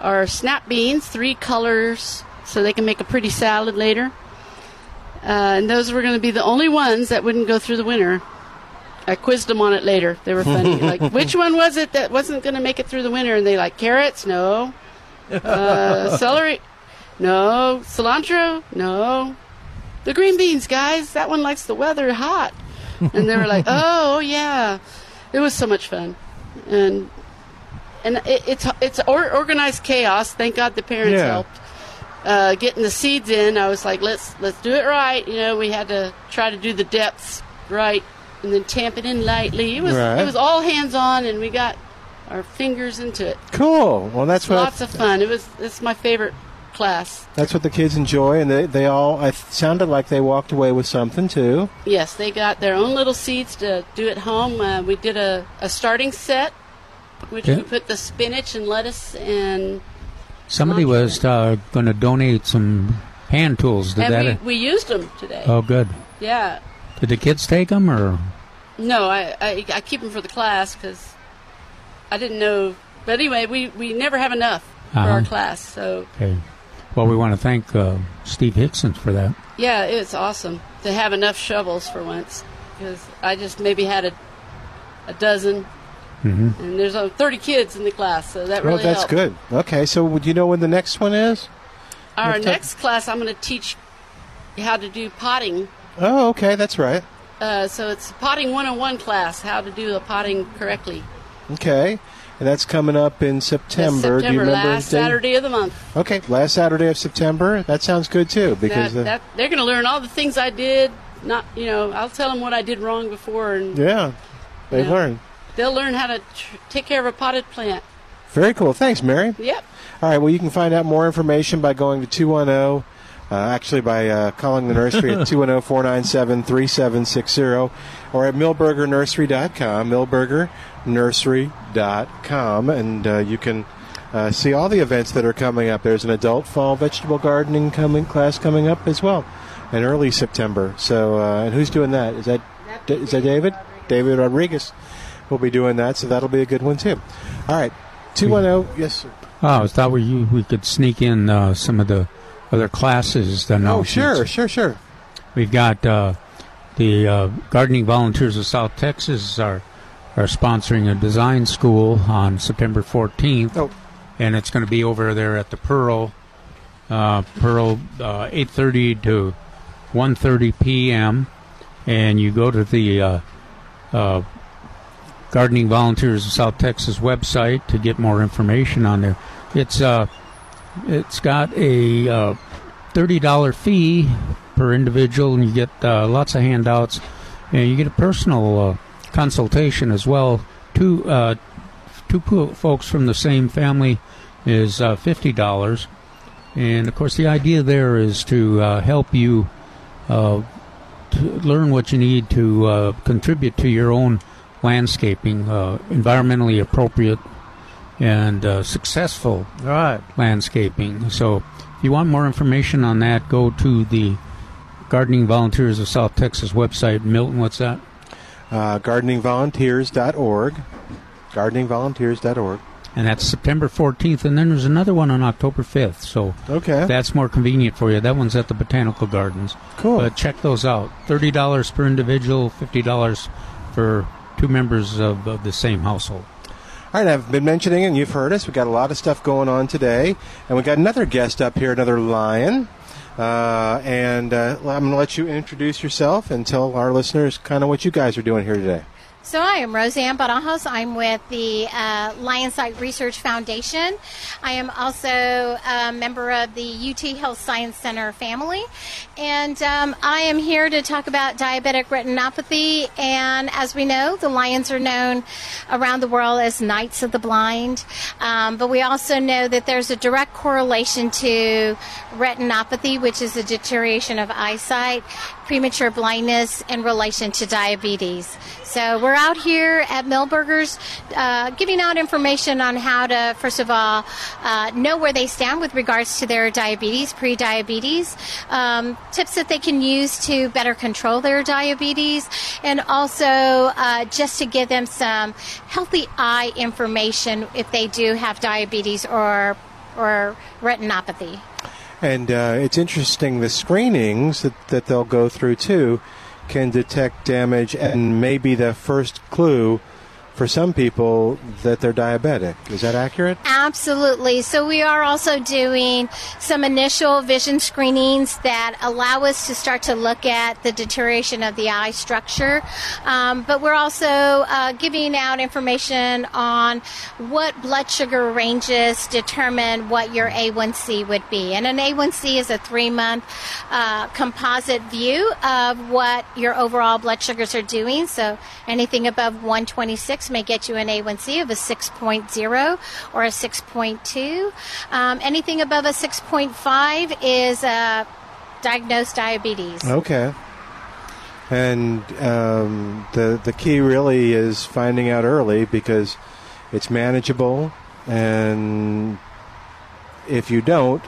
our snap beans, three colors, so they can make a pretty salad later. Uh, and those were going to be the only ones that wouldn't go through the winter. I quizzed them on it later. They were funny. like, which one was it that wasn't going to make it through the winter? And they like carrots, no. Uh, celery, no. Cilantro, no. The green beans, guys. That one likes the weather hot. And they were like, oh yeah. It was so much fun, and and it, it's it's or, organized chaos. Thank God the parents Yeah. helped. Uh, getting the seeds in, I was like, let's let's do it right. You know, we had to try to do the depths right, and then tamp it in lightly. It was Right. it was all hands on, and we got our fingers into it. Cool. Well, that's what Lots of fun. It was it's my favorite class. that's what the kids enjoy, and they they all. I sounded like they walked away with something too. Yes, they got their own little seeds to do at home. Uh, we did a, a starting set, which Yeah. we put the spinach and lettuce and Somebody was uh, going to donate some hand tools. Did that? and we, we used them today. oh, good. Yeah. Did the kids take them or? No, I, I, I keep them for the class because I didn't know. But anyway, we, we never have enough for our Uh-huh. class. So, Okay. Well, we want to thank uh, Steve Hickson for that. yeah, it's awesome to have enough shovels for once because I just maybe had a, a dozen. Hmm And there's uh, 30 kids in the class, so that really that's helped. good. Okay, so would you know when the next one is? Our next class, I'm going to teach how to do potting. Oh, okay, that's right. Uh, so it's potting 101 class, how to do the potting correctly. Okay, and that's coming up in That's September. September, Do you remember last? Saturday of the month. Okay, last Saturday of September. That sounds good too because that, the- that, they're going to learn all the things I did. Not, you know, I'll tell them what I did wrong before, and yeah, they Yeah. learn. They'll learn how to tr- take care of a potted plant. Very cool. Thanks, Mary. Yep. All right. Well, you can find out more information by going to 210, uh, actually by uh, calling the nursery at 210 497 3760 or at milbergernursery.com, milbergernursery.com, and uh, you can uh, see all the events that are coming up. There's an adult fall vegetable gardening coming class coming up as well in early September. So, uh, and who's doing that? Is that is that David? David Rodriguez will be doing that, so that'll be a good one too. All right. 210, yes, sir. Oh, I thought we we could sneak in uh, some of the other classes. The Oh, sure, sure, sure. We've got uh, the uh, Gardening Volunteers of South Texas are are sponsoring a design school on September 14th, oh. and it's going to be over there at the Pearl, uh, Pearl, uh, 8:30 to 1:30 p.m. And you go to the uh, uh, Gardening Volunteers of South Texas website to get more information on there. It's uh, it's got a uh, thirty dollar fee per individual, and you get uh, lots of handouts, and you get a personal uh, consultation as well. Two uh, two folks from the same family is uh, fifty dollars, and of course the idea there is to help you uh, to learn what you need to contribute to your own landscaping, uh, environmentally appropriate and uh, successful right. landscaping. So, if you want more information on that, go to the Gardening Volunteers of South Texas website. Milton, what's that? Uh, gardeningvolunteers.org. Gardeningvolunteers.org. And that's September 14th. And then there's another one on October 5th. So, Okay. that's more convenient for you. That one's at the Botanical Gardens. Cool. But check those out $30 per individual, $50 for two members of, of the same household. All right, I've been mentioning, and you've heard us. We've got a lot of stuff going on today. And we got another guest up here, another lion. Uh, and uh, I'm going to let you introduce yourself and tell our listeners kind of what you guys are doing here today. So I am Roseanne Badajas. I'm with the uh, Lions Sight Research Foundation. I am also a member of the UT Health Science Center family, and um, I am here to talk about diabetic retinopathy. And as we know, the lions are known around the world as Knights of the Blind, um, but we also know that there's a direct correlation to retinopathy, which is a deterioration of eyesight, premature blindness in relation to diabetes. So we're out here at Milberger's uh, giving out information on how to, first of all, uh, know where they stand with regards to their diabetes, pre-diabetes, um, tips that they can use to better control their diabetes, and also uh, just to give them some healthy eye information if they do have diabetes or or retinopathy. And uh, it's interesting the screenings that, that they'll go through too can detect damage and maybe the first clue for some people that they're diabetic. Is that accurate? Absolutely. So we are also doing some initial vision screenings that allow us to start to look at the deterioration of the eye structure. Um, but we're also uh, giving out information on what blood sugar ranges determine what your A1C would be. And an A1C is a three month uh, composite view of what your overall blood sugars are doing. So anything above 126 may get you an A1C of a 6.0 or a 6.2. Um, anything above a 6.5 is uh, diagnosed diabetes. Okay. And um, the the key really is finding out early because it's manageable, and if you don't,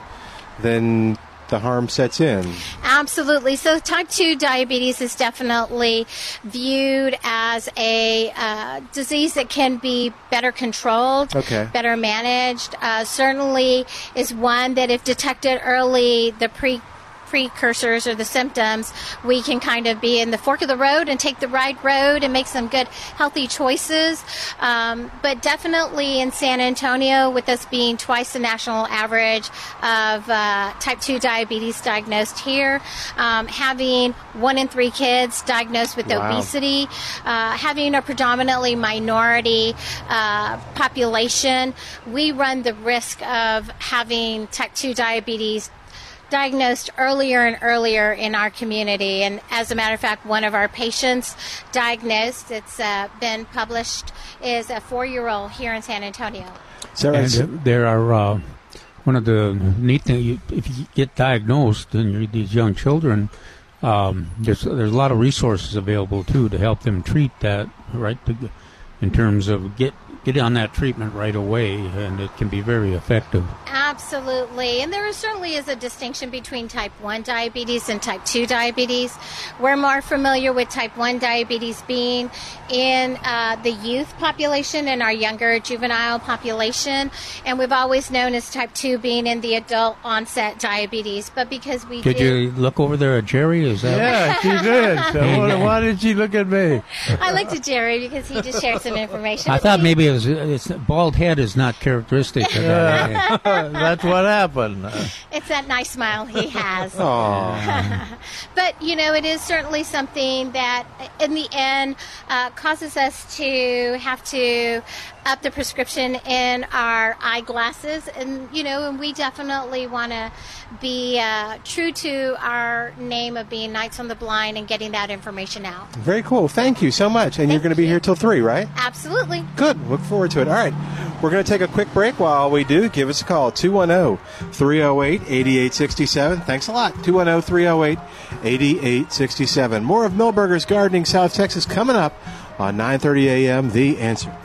then the harm sets in. Absolutely. So, type 2 diabetes is definitely viewed as a uh, disease that can be better controlled, Okay. better managed. Uh, certainly is one that, if detected early, the pre precursors or the symptoms, we can kind of be in the fork of the road and take the right road and make some good, healthy choices. Um, but definitely in San Antonio, with us being twice the national average of uh, type 2 diabetes diagnosed here, um, having one in three kids diagnosed with Wow. obesity, uh, having a predominantly minority uh, population, we run the risk of having type 2 diabetes diagnosed earlier and earlier in our community. And as a matter of fact, one of our patients diagnosed, it's uh, been published, is a four year old here in San Antonio. So and uh, there are uh, one of the neat things. You, if you get diagnosed and you're these young children, um, there's there's a lot of resources available too to help them treat that right to, in terms of get get on that treatment right away, and it can be very effective. Absolutely. And there certainly is a distinction between type 1 diabetes and type 2 diabetes. We're more familiar with type 1 diabetes being in uh, the youth population and our younger juvenile population. And we've always known as type 2 being in the adult onset diabetes. But because we Did do. you look over there at Jerry? Is that Yeah, she did. So why, why did she look at me? I looked at Jerry because he just shared some information. I thought me. maybe it was it's, bald head is not characteristic of that. Yeah. That's what happened. It's that nice smile he has. But you know, it is certainly something that, in the end, uh, causes us to have to up the prescription in our eyeglasses, and you know, and we definitely want to be uh, true to our name of being Knights on the Blind and getting that information out. Very cool. Thank you so much. And you're going to be here till 3, right? Absolutely. Good. Look forward to it. All right. We're going to take a quick break. While we do, give us a call 210 308 8867. Thanks a lot. 210 308 8867. More of Milberger's Gardening South Texas coming up on 9:30 a.m. The Answer.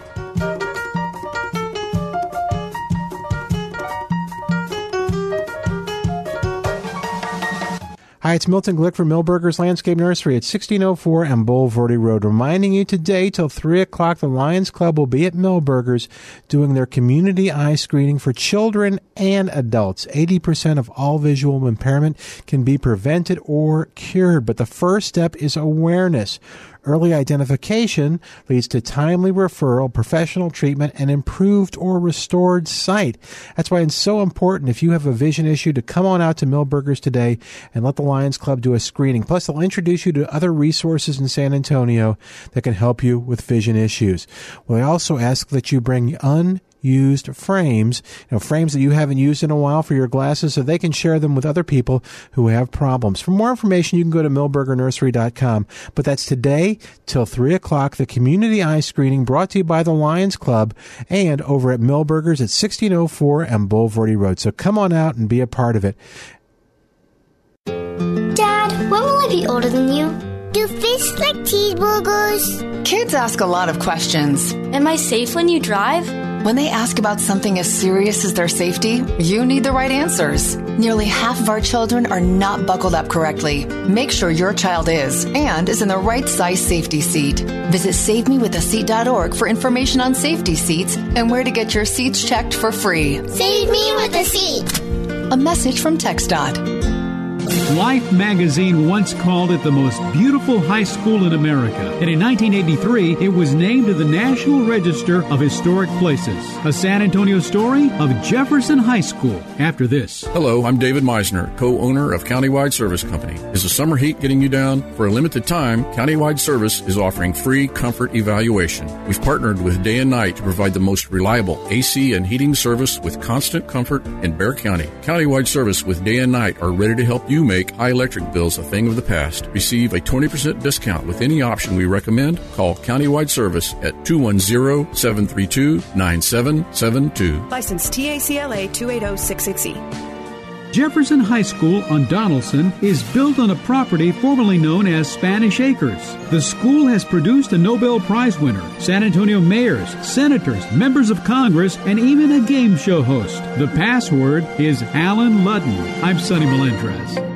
Hi, it's Milton Glick from Milberger's Landscape Nursery at 1604 and Bulverde Road. Reminding you today till 3 o'clock, the Lions Club will be at Milberger's doing their community eye screening for children and adults. 80% of all visual impairment can be prevented or cured, but the first step is awareness. Early identification leads to timely referral, professional treatment, and improved or restored sight. That's why it's so important if you have a vision issue to come on out to Milberger's today and let the Lions Club do a screening. Plus, they'll introduce you to other resources in San Antonio that can help you with vision issues. We also ask that you bring un used frames, you know, frames that you haven't used in a while for your glasses so they can share them with other people who have problems. For more information, you can go to milbergernursery.com. But that's today till 3 o'clock, the community eye screening brought to you by the Lions Club and over at Milberger's at 1604 and Bulverde Road. So come on out and be a part of it. Dad, when will I be be older than you. Do fish like cheeseburgers? Kids ask a lot of questions. Am I safe when you drive? When they ask about something as serious as their safety, you need the right answers. Nearly half of our children are not buckled up correctly. Make sure your child is and is in the right size safety seat. Visit SaveMeWithASeat.org for information on safety seats and where to get your seats checked for free. Save me with a seat. A message from TxDOT. Life magazine once called it the most beautiful high school in America, and in 1983 it was named to the National Register of Historic Places. A San Antonio story of Jefferson High School. After this, Hello, I'm David Meisner, co-owner of Countywide Service Company. Is the summer heat getting you down? For a limited time, Countywide Service is offering free comfort evaluation. We've partnered with Day and Night to provide the most reliable AC and heating service with constant comfort in Bexar County. Countywide Service with Day and Night are ready to help you make high electric bills a thing of the past. Receive a 20% discount with any option we recommend. Call Countywide Service at 210-732-9772. License TACLA 28066E. Jefferson High School on Donaldson is built on a property formerly known as Spanish Acres. The school has produced a Nobel Prize winner, San Antonio mayors, senators, members of Congress, and even a game show host. The password is Allen Ludden. I'm Sonny Melendrez.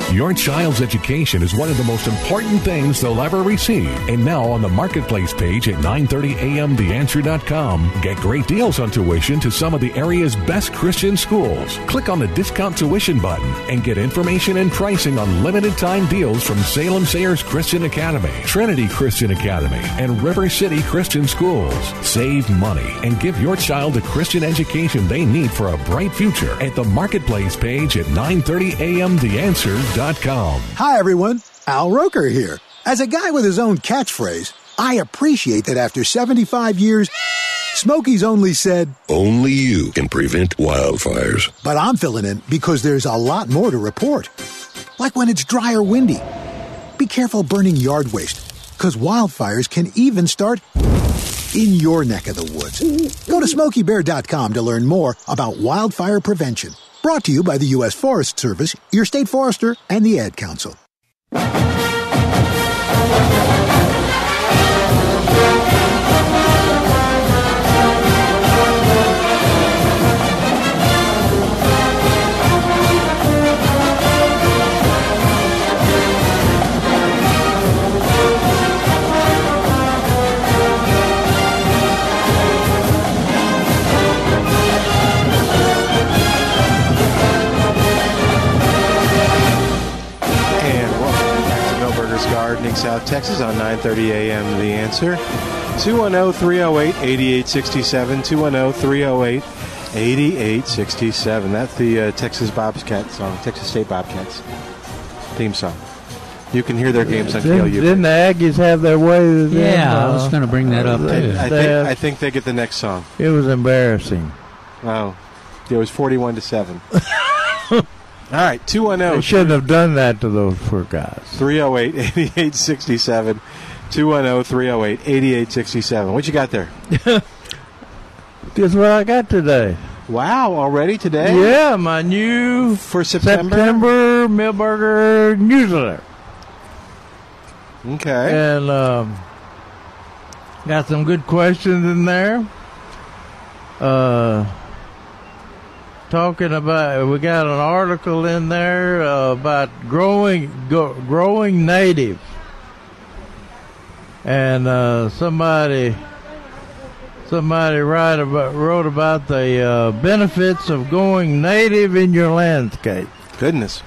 Your child's education is one of the most important things they'll ever receive. And now on the marketplace page at 930amtheanswer.com, get great deals on tuition to some of the area's best Christian schools. Click on the discount tuition button and get information and pricing on limited time deals from Salem Sayers Christian Academy, Trinity Christian Academy, and River City Christian Schools. Save money and give your child the Christian education they need for a bright future at the marketplace page at 930amtheanswer.com. Hi, everyone. Al Roker here. As a guy with his own catchphrase, I appreciate that after 75 years, Smokey's only said, Only you can prevent wildfires. but I'm filling in because there's a lot more to report. Like when it's dry or windy. Be careful burning yard waste, because wildfires can even start in your neck of the woods. Go to smokeybear.com to learn more about wildfire prevention. Brought to you by the U.S. Forest Service, your state forester, and the Ad Council. Gardening, South Texas on 9:30 a.m. The Answer. 210-308-8867. 210-308-8867. That's the uh, Texas Bobcat song, Texas State Bobcats theme song. You can hear their games on Didn't, KLU. didn't the Aggies have their way with them? Yeah, I was Uh, gonna bring that up, they- too. I they- think I think they get the next song. it was embarrassing. Oh, it was forty-one to seven. All right, two one They shouldn't have done that to those poor guys. 308 8867. 210 308 8867. What you got there? Guess what I got today? Wow, already today? Yeah, my new for September, September Milberger newsletter. Okay. And um, got some good questions in there. Uh, talking about, we got an article in there uh, about growing go, growing native, and uh, somebody somebody write about wrote about the uh, benefits of going native in your landscape. Goodness.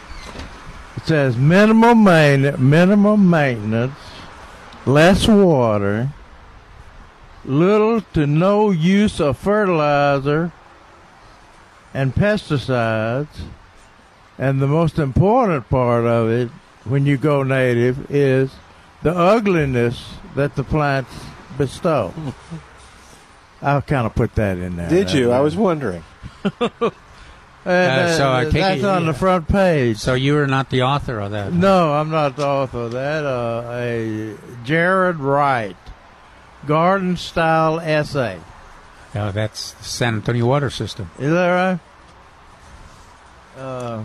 It says minimum main, minimum maintenance, less water, little to no use of fertilizer and pesticides, and the most important part of it, when you go native is the ugliness that the plants bestow. I'll kind of put that in there. Did you? I was wondering. And, Uh, so I take that's it- on the front page. So you are not the author of that. No, I'm not the author of that. Uh, a Jared Wright garden style essay. Yeah, that's the San Antonio water system. Is that right? Uh,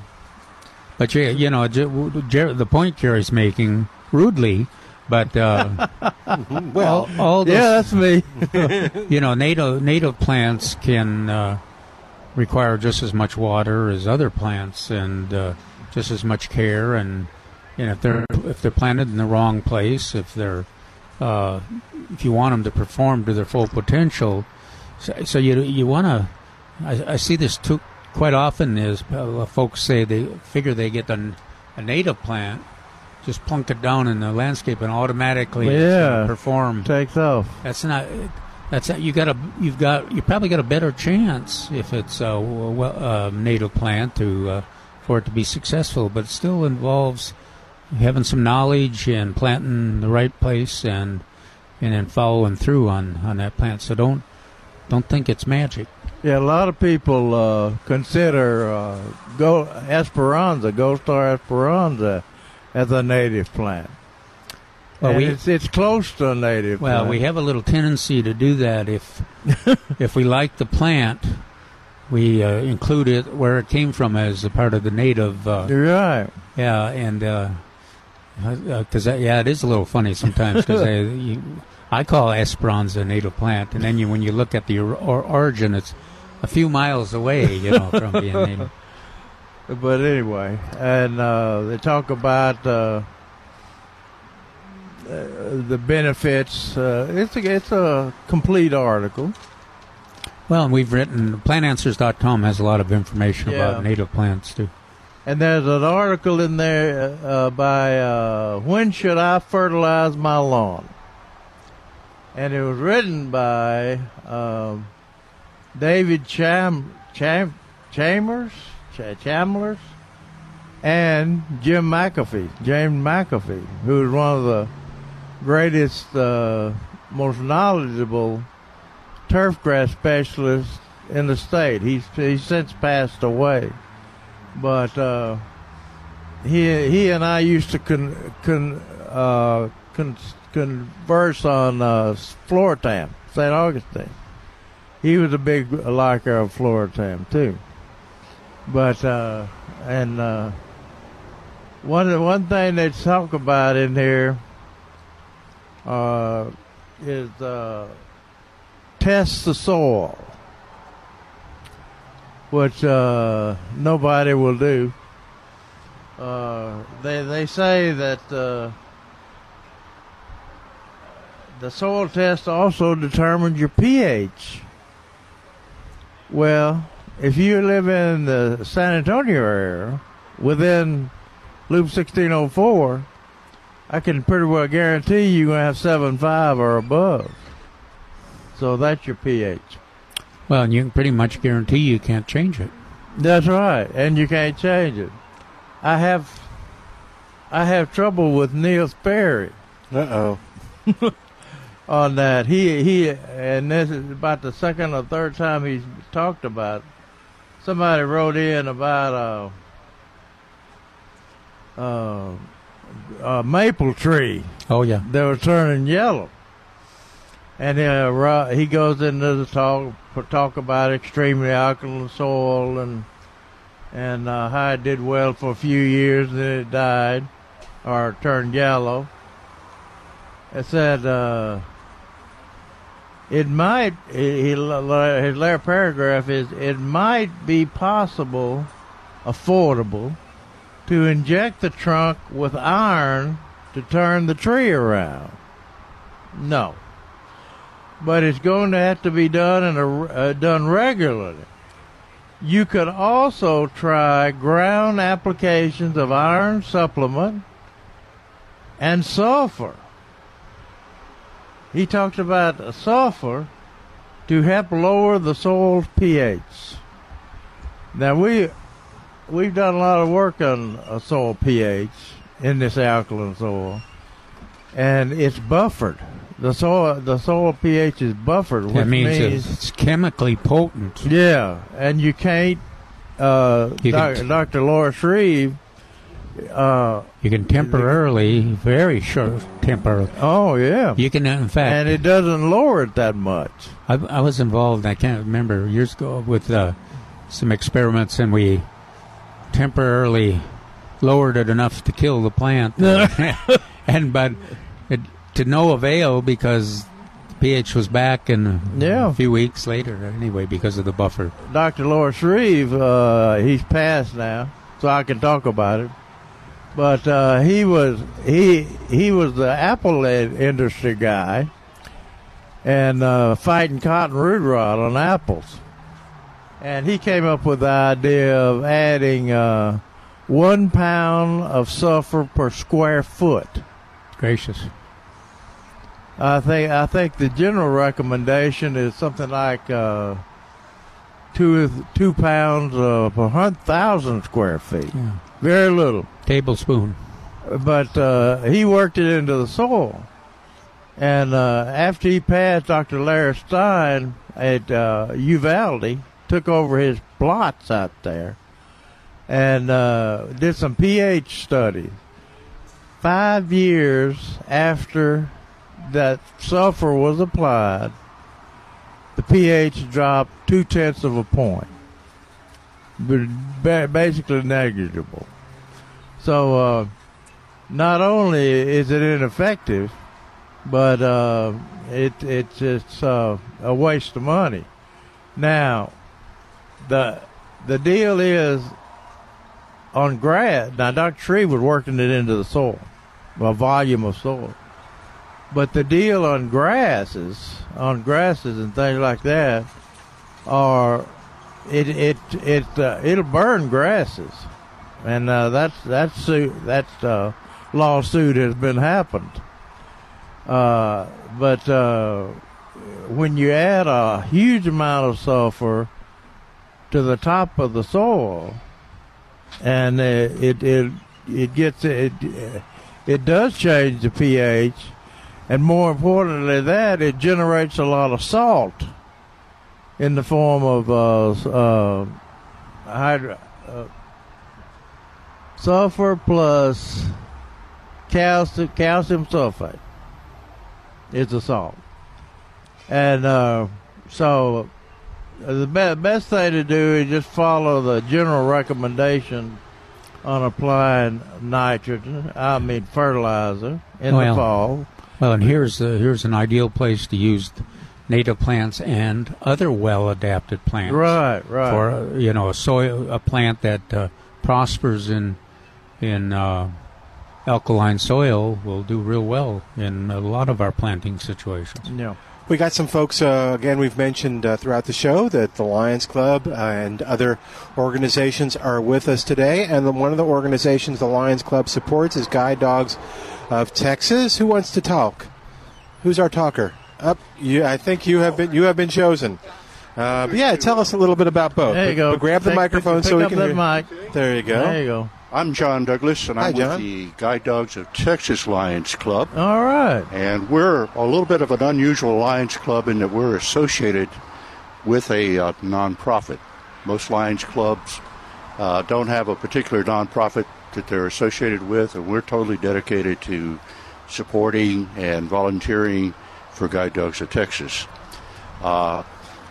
But you, you know, Jer- Jer- the point Jerry's making rudely, but uh, Well, all, all those, yeah, that's me. you know, native native plants can uh, require just as much water as other plants, and uh, just as much care. And you know, if they're if they're planted in the wrong place, if they're uh, if you want them to perform to their full potential, so, so you you want to. I, I see this too quite often. Is uh, folks say they figure they get a, a native plant, just plunk it down in the landscape, and automatically Yeah. perform takes off. that's not. That's not, you got a. You've got. You probably got a better chance if it's a well, uh, native plant to uh, for it to be successful. But it still involves having some knowledge and planting in the right place and and then following through on on that plant. So don't don't think it's magic. Yeah, a lot of people uh, consider uh, go Esperanza, Gold Star Esperanza, as a native plant. Well, we- it's it's close to a native. Well, plant. we have a little tendency to do that. If if we like the plant, we uh, include it where it came from as a part of the native. Uh, You're right. Yeah, and because yeah, it is a little funny sometimes because I call Esperanza a native plant, and then you when you look at the or, or origin, it's a few miles away, you know, from being native. But anyway, and uh, they talk about uh, uh, the benefits. Uh, it's a it's a complete article. Well, and we've written plantanswers.com has a lot of information Yeah. about native plants too. And there's an article in there uh, by uh, When Should I Fertilize My Lawn? And it was written by um, David Cham, Cham, Chambers, Ch- and Jim McAfee, James McAfee, who is one of the greatest, uh, most knowledgeable turfgrass specialists in the state. He's, he's since passed away but uh, he he and I used to con, con, uh, con, converse on uh, Floratam, St. Augustine. He was a big liker of Floratam too. But uh, and uh, one one thing they talk about in here uh, is uh, test the soil which uh, nobody will do. Uh, they they say that the soil test also determines your pH. Well, if you live in the San Antonio area within Loop 1604, I can pretty well guarantee you're going to have 7.5 or above. So that's your pH. Well, and you can pretty much guarantee you can't change it. That's right, and you can't change it. I have, I have trouble with Neil Sperry. Uh oh. on that, he he, and this is about the second or third time he's talked about. it. Somebody wrote in about a, uh, a maple tree. Oh yeah, that was turning yellow. And uh, he goes into the talk talk about extremely alkaline soil and and uh, how it did well for a few years, and then it died or turned yellow. It said uh, it might. His later paragraph is it might be possible, affordable, to inject the trunk with iron to turn the tree around. No but it's going to have to be done and uh, done regularly. You could also try ground applications of iron supplement and sulfur. He talks about sulfur to help lower the soil's pH. Now we we've done a lot of work on a soil pH, in this alkaline soil, and it's buffered. The soil, the soil pH is buffered, which That means, means it's chemically potent. yeah, and you can't. Uh, You doc, can- Dr. Loy Shreve. Uh, You can temporarily, very short temporarily. Oh yeah. You can, in fact, and it doesn't lower it that much. I, I was involved. I can't remember years ago with uh, some experiments, and we temporarily lowered it enough to kill the plant, and but it, to no avail because the pH was back, and Yeah. a few weeks later, anyway, because of the buffer. Dr. Loy Shreve, uh, he's passed now, so I can talk about it. But uh, he was he he was the apple industry guy, and uh, fighting cotton root rot on apples. And he came up with the idea of adding uh, one pound of sulfur per square foot. Gracious. I think I think the general recommendation is something like uh, two two pounds uh, per hundred thousand square feet. Very little tablespoon. But uh, he worked it into the soil, and uh, after he passed, Dr. Larry Stein at uh, Uvalde took over his plots out there and uh, did some pH studies. Five years after that sulfur was applied, the pH dropped two tenths of a point, but basically negligible. So uh, not only is it ineffective, but uh, it it's it's uh, a waste of money. Now, the the deal is on grass. Now, Dr. Shreve was working it into the soil, a volume of soil. But the deal on grasses, on grasses and things like that, are it it it uh, it'll burn grasses, and uh, that's that's suit that uh, lawsuit has been happened. Uh, but uh, when you add a huge amount of sulfur to the top of the soil, and it it it gets it it does change the pH, and more importantly, that it generates a lot of salt in the form of uh, uh, hydro, sulfur plus calcium calcium sulfate. is a salt, and uh, so uh, the be- best thing to do is just follow the general recommendation on applying nitrogen. I mean fertilizer in Well, the fall. Well, and here's uh, here's an ideal place to use native plants and other well-adapted plants. Right, right. For uh, you know, a soil, a plant that uh, prospers in in uh, alkaline soil will do real well in a lot of our planting situations. Yeah. We got some folks, uh, again, we've mentioned uh, throughout the show that the Lions Club uh, and other organizations are with us today. And the, one of the organizations the Lions Club supports is Guide Dogs of Texas. Who wants to talk? Who's our talker? Up, you, I think you have been you have been chosen. Uh, but yeah, tell us a little bit about both. There you go. But grab the Pick- microphone pick so we up can that hear. mic. There you go. There you go. I'm John Douglas, and Hi, I'm John. with the Guide Dogs of Texas Lions Club. All right. And we're a little bit of an unusual Lions Club in that we're associated with a uh, nonprofit. Most Lions clubs uh, don't have a particular nonprofit that they're associated with, and we're totally dedicated to supporting and volunteering for Guide Dogs of Texas. Uh,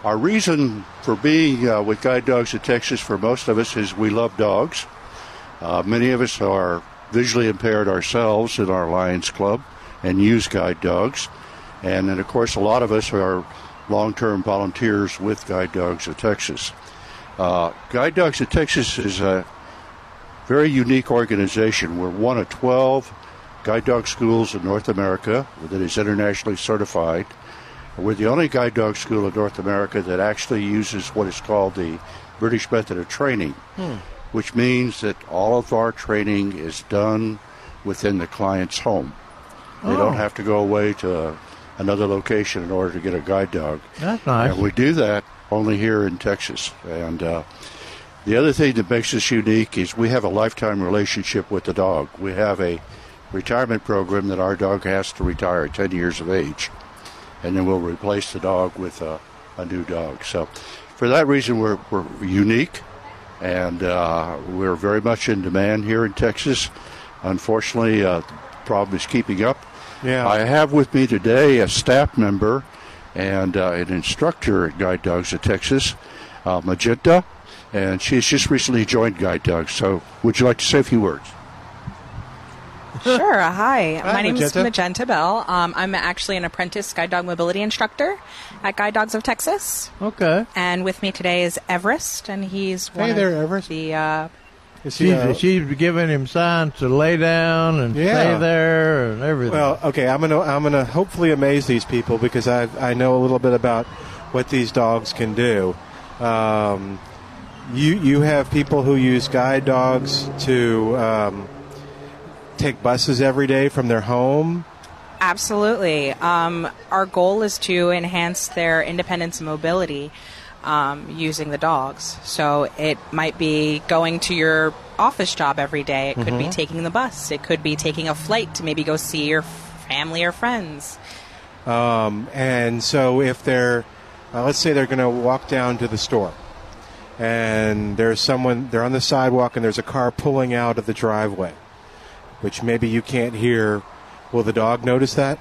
our reason for being uh, with Guide Dogs of Texas for most of us is we love dogs. Uh, many of us are visually impaired ourselves in our Lions Club and use guide dogs. And then, of course, a lot of us are long term volunteers with Guide Dogs of Texas. Uh, Guide Dogs of Texas is a very unique organization. We're one of 12 guide dog schools in North America that is internationally certified. We're the only guide dog school in North America that actually uses what is called the British method of training which means that all of our training is done within the client's home. They Oh. don't have to go away to another location in order to get a guide dog. That's nice. And we do that only here in Texas. And uh, The other thing that makes us unique is we have a lifetime relationship with the dog. We have a retirement program that our dog has to retire at 10 years of age, and then we'll replace the dog with a, a new dog. So, for that reason, we're, we're unique, and uh, we're very much in demand here in Texas. Unfortunately, uh, the problem is keeping up. Yeah. I have with me today a staff member and uh, an instructor at Guide Dogs of Texas, uh, Magenta, and she's just recently joined Guide Dogs. So, would you like to say a few words? Sure. Hi. Hi, My name is Magenta. Magenta Bell. Um, I'm actually an apprentice guide dog mobility instructor at Guide Dogs of Texas. Okay. And with me today is Everest, and he's one Hey of there, Everest. the. Uh, Is She's, uh, she's giving him signs to lay down and Yeah. stay there and everything. Well, okay, I'm gonna I'm gonna hopefully amaze these people because I I know a little bit about what these dogs can do. Um, you you have people who use guide dogs to um, take buses every day from their home. Absolutely. Um, our goal is to enhance their independence and mobility um, using the dogs. So it might be going to your office job every day. It could be Mhm. taking the bus. It could be taking a flight to maybe go see your family or friends. Um, and so if they're, uh, let's say they're going to walk down to the store, and there's someone, they're on the sidewalk, and there's a car pulling out of the driveway, which maybe you can't hear. Will the dog notice that?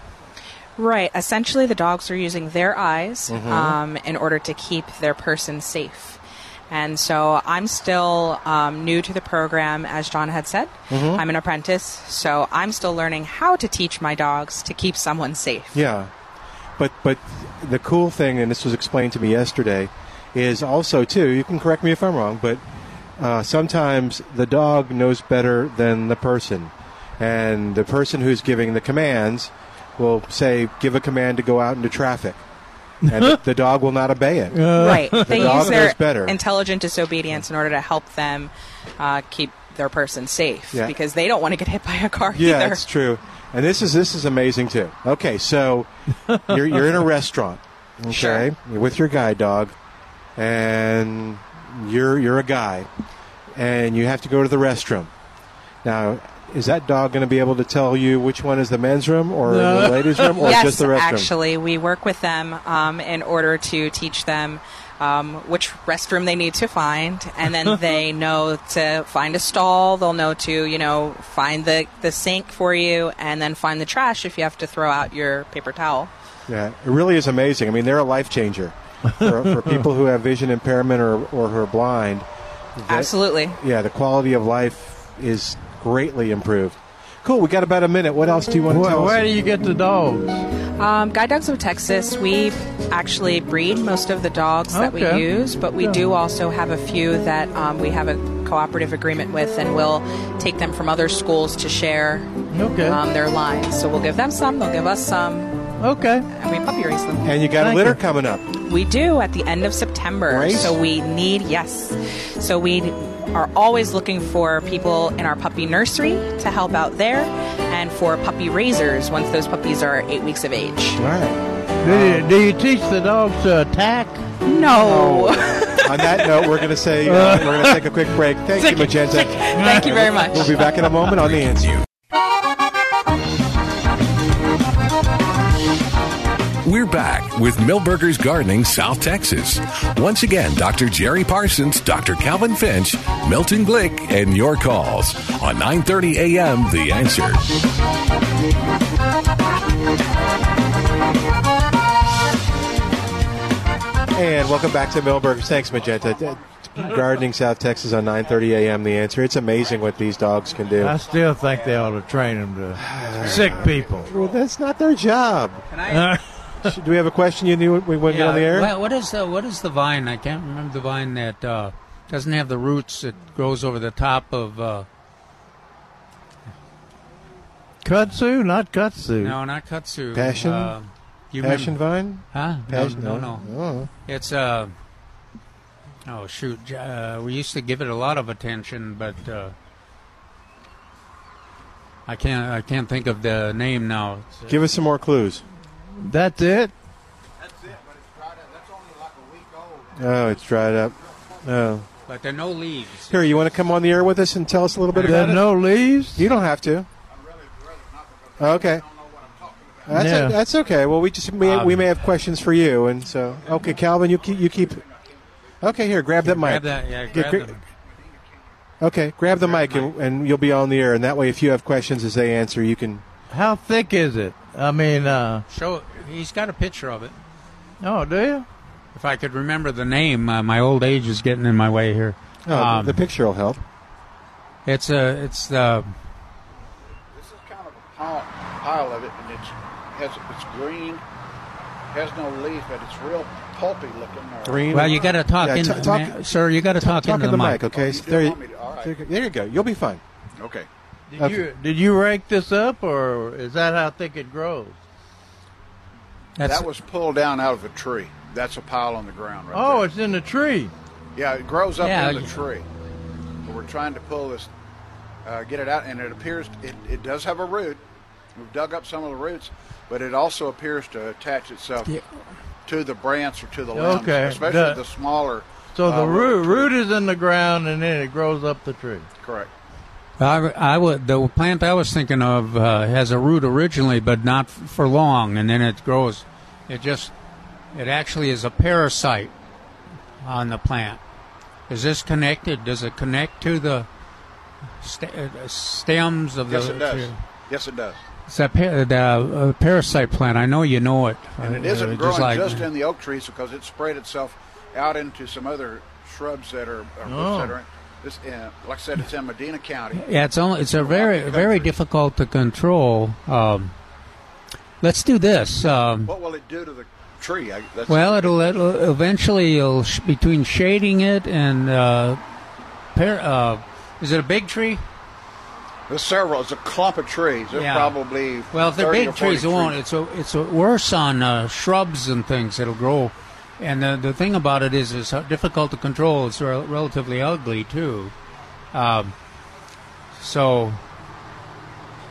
Right. Essentially, the dogs are using their eyes Mhm. um, in order to keep their person safe. And so I'm still um, new to the program, as John had said. Mhm. I'm an apprentice, so I'm still learning how to teach my dogs to keep someone safe. Yeah, but but the cool thing, and this was explained to me yesterday, is also too. You can correct me if I'm wrong, but uh, sometimes the dog knows better than the person, and the person who's giving the commands will say, "Give a command to go out into traffic," and the, the dog will not obey it. right. The They dog use their knows better. intelligent disobedience in order to help them uh, keep their person safe Yeah. because they don't want to get hit by a car Yeah, either. that's true. And this is this is amazing too. Okay, so you're you're in a restaurant, okay, Sure. you're with your guide dog, and you're you're a guy, and you have to go to the restroom. Now, is that dog going to be able to tell you which one is the men's room or the ladies' room, or yes, just the restroom? actually, we work with them um, in order to teach them um, which restroom they need to find, and then they know to find a stall. They'll know to, you know, find the, the sink for you, and then find the trash if you have to throw out your paper towel. Yeah, it really is amazing. I mean, they're a life changer for, for people who have vision impairment or, or who are blind. That- Absolutely. Yeah, the quality of life is greatly improved. Cool. We got about a minute. What else do you want to Where, tell us? where do you get the dogs? Um, Guide Dogs of Texas, we actually breed most of the dogs that we use, but we Yeah. do also have a few that um, we have a cooperative agreement with, and we'll take them from other schools to share Okay. um, their lines. So we'll give them some, they'll give us some. Okay. And we puppy raise them. And you got a Thank litter you. coming up. We do at the end of September. Great. So we need, yes. So we are always looking for people in our puppy nursery to help out there and for puppy raisers once those puppies are eight weeks of age. All right. Do you, do you teach the dogs to attack? No. On that note, we're going to say uh, we're going to take a quick break. Thank you, Magenta. Thank you very much. We'll be back in a moment on the answer. We're back with Milberger's Gardening, South Texas. Once again, Dr. Jerry Parsons, Dr. Calvin Finch, Milton Glick, and your calls on 9:30 a.m. The Answer. And welcome back to Milberger's. Thanks, Magenta. Uh, Gardening South Texas on 9:30 a.m. The answer. It's amazing what these dogs can do. I still think they ought to train them to sic people. Well, that's not their job. Should- Do we have a question you knew we wouldn't get on the air? What, what is the what is the vine? I can't remember the vine that uh, doesn't have the roots. It grows over the top of. Uh, Kudzu, not kudzu. no, not kudzu. Passion? Uh, you Passion remember- vine? Huh? Passion- no, no, no. oh. It's uh. Oh shoot! Uh, we used to give it a lot of attention, but uh, I can't. I can't think of the name now. It's, uh, Give us some more clues. That's it. Oh, it's dried up. Oh. but there are no leaves. Here, you want to come on the air with us and tell us a little bit There about are it? no leaves. You don't have to. Okay. I don't know what I'm talking about. That's, Yeah. that's okay. Well, we just may, Um, we may have questions for you, and so okay, Calvin, you keep you keep. Okay, here, grab that mic. Grab that, yeah, Get- grab gra- Okay, grab the mic, and, and you'll be on the air, and that way, if you have questions as they answer, you can. How thick is it? I mean, uh, Show. He's got a picture of it. oh, do you? If I could remember the name, uh, my old age is getting in my way here. Oh, Um, the picture will help. It's a. It's the. This is kind of a pile, pile of it, and it's has it's green, has no leaf, but it's real pulpy looking. Or, Green. Well, you got to talk Yeah, in, t- talk- man, sir. You got to talk, Talk into in the mic, okay? So there, you, there you there you go. You'll be fine. Okay. Did Okay. you did you rake this up, or is that how thick it grows? That's- that was pulled down out of a tree. That's a pile on the ground right Oh, it's in the tree. Yeah, it grows up Yeah, in the you- tree. But we're trying to pull this, uh, get it out, and it appears it, it does have a root. We've dug up some of the roots, but it also appears to attach itself to the branch or to the limbs, Okay, especially the- the, smaller. So the uh, root root is in the ground, and then it grows up the tree. Correct. I, I would the plant I was thinking of uh, has a root originally, but not f- for long, and then it grows. It just it actually is a parasite on the plant. Is this connected? Does it connect to the st- uh, stems of Yes, the? it does. Yes, it does. It's a, par- the, uh, parasite plant. I know you know it. And it Uh, isn't just growing like- just in the oak trees because it spread itself out into some other shrubs that are, or Oh. that are this, uh, like I said, it's in Medina County. Yeah, it's only it's a very very difficult to control. Um, let's do this. Um, What will it do to the tree? I, that's, Well, it'll, it'll eventually you'll sh- between shading it and uh, par- uh, is it a big tree? There's several. It's a clump of trees. There's Yeah. probably Well, if they're big 40 trees, it won't. It's a, it's a worse on uh, shrubs and things It'll grow. And the the thing about it is, it's difficult to control. It's rel- relatively ugly too. Um, so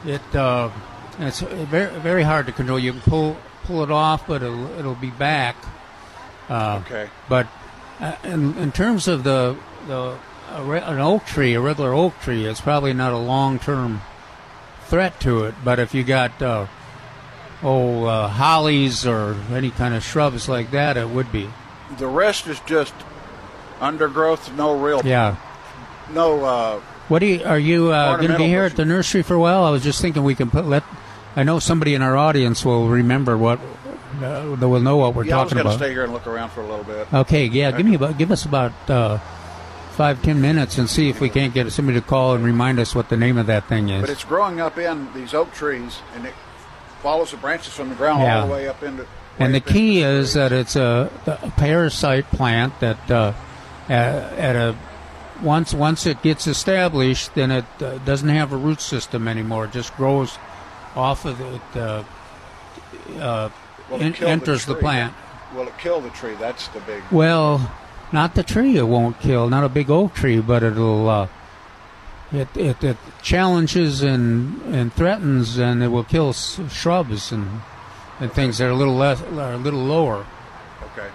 it uh, it's very very hard to control. You can pull pull it off, but it'll it'll be back. Uh, Okay. But uh, in, in terms of the the a re- an oak tree, a regular oak tree, it's probably not a long term threat to it. But if you got uh, oh uh, hollies or any kind of shrubs like that, it would be. The rest is just undergrowth. No real. Yeah. No. Uh, What do you are you uh, going to be here at the nursery for a while? I was just thinking we can put let. I know somebody in our audience will remember what uh, they will know what we're yeah, I was talking going to about. stay here and look around for a little bit. Okay, yeah, give me about give us about uh, five ten minutes and see if we can't get somebody to call and remind us what the name of that thing is. But it's growing up in these oak trees, and it follows the branches from the ground Yeah. all the way up into. And the key is that it's a, a parasite plant that uh, at, at a once once it gets established, then it uh, doesn't have a root system anymore. It just grows off of it. Uh, uh, it en- enters the, tree? plant. Will it kill the tree? That's the big. Well, not the tree. It won't kill. Not a big oak tree, but it'll. It, it it challenges and and threatens, and it will kill shrubs and and things that are a little less, are a little lower. Okay.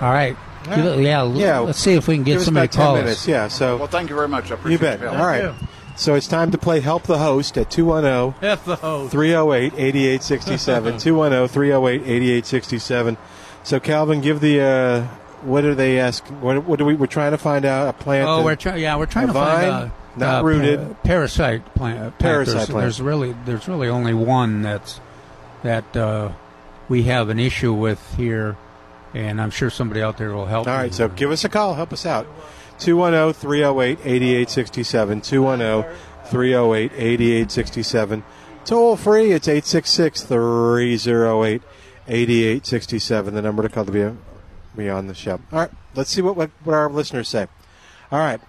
All right. Give it- yeah. Yeah. Let's see if we can get Give us somebody to call 10 minutes. us. Yeah. So Well, thank you very much. I you appreciate bet. your All help. right. So it's time to play Help the Host at 210 F 308 8867. 210 308 8867. So, Calvin, give the. Uh, what are they asking? What, what do we? We're trying to find out a plant. Oh, that- we're trying. Yeah, we're trying a to find out. Not uh, rooted. pa- parasite plant. uh. Parasite there's, plant. There's really there's really only one that's that uh, we have an issue with here, and I'm sure somebody out there will help. All right, so give us a call. Help us out. 210 308 8867. 210 308 8867. Toll free, it's 866 308 8867. The number to call to be, be on the show. All right, let's see what, what, what our listeners say. All right,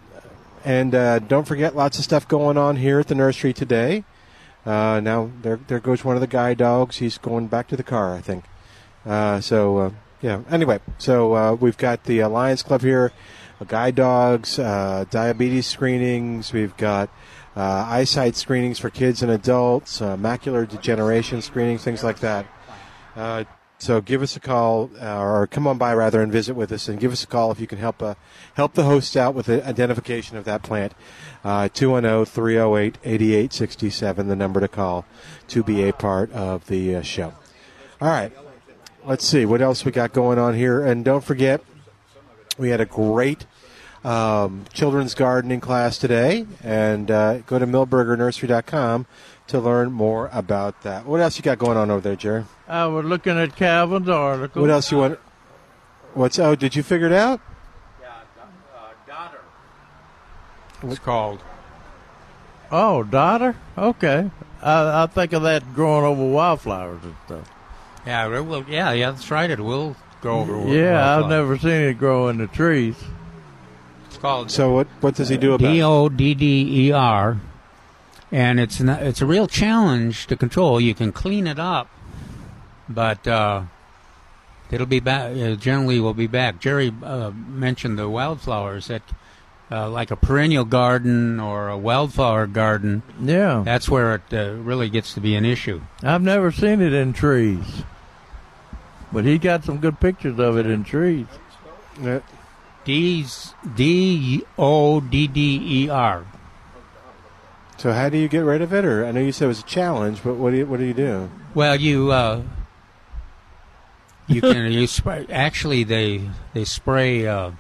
and uh, don't forget, lots of stuff going on here at the nursery today. Uh, now, there, there goes one of the guide dogs. He's going back to the car, I think. Uh, so, uh, yeah. Anyway, so uh, we've got the Alliance Club here, uh, guide dogs, diabetes screenings. We've got eyesight screenings for kids and adults, macular degeneration screenings, things like that. So give us a call, uh, or come on by rather, and visit with us, and give us a call if you can help uh, help the hosts out with the identification of that plant. Uh, 210-308-8867, the number to call to be a part of the uh, show. All right, let's see what else we got going on here, and don't forget we had a great um, children's gardening class today, and uh, go to milbergernursery.com to learn more about that. What else you got going on over there, Jerry? I was looking at Calvin's article. What else you want? What's oh? Did you figure it out? It's called. Oh, dodder. Okay. I, I think of that growing over wildflowers and stuff. Yeah, it will. Yeah, yeah, that's right. It will grow over. Yeah, I've never seen it grow in the trees. It's called. So what? What does he do about? D it? O D D E R, and it's not, it's a real challenge to control. You can clean it up, but uh, it'll be back. Uh, generally, will be back. Jerry uh, mentioned the wildflowers that. Uh, like a perennial garden or a wildflower garden, Yeah. that's where it uh, really gets to be an issue. I've never seen it in trees. But he got some good pictures of it in trees. D's D O D D E R. So how do you get rid of it? Or I know you said it was a challenge, but what do you what do you do? Well, you uh, you can you spray. Actually, they they spray uh,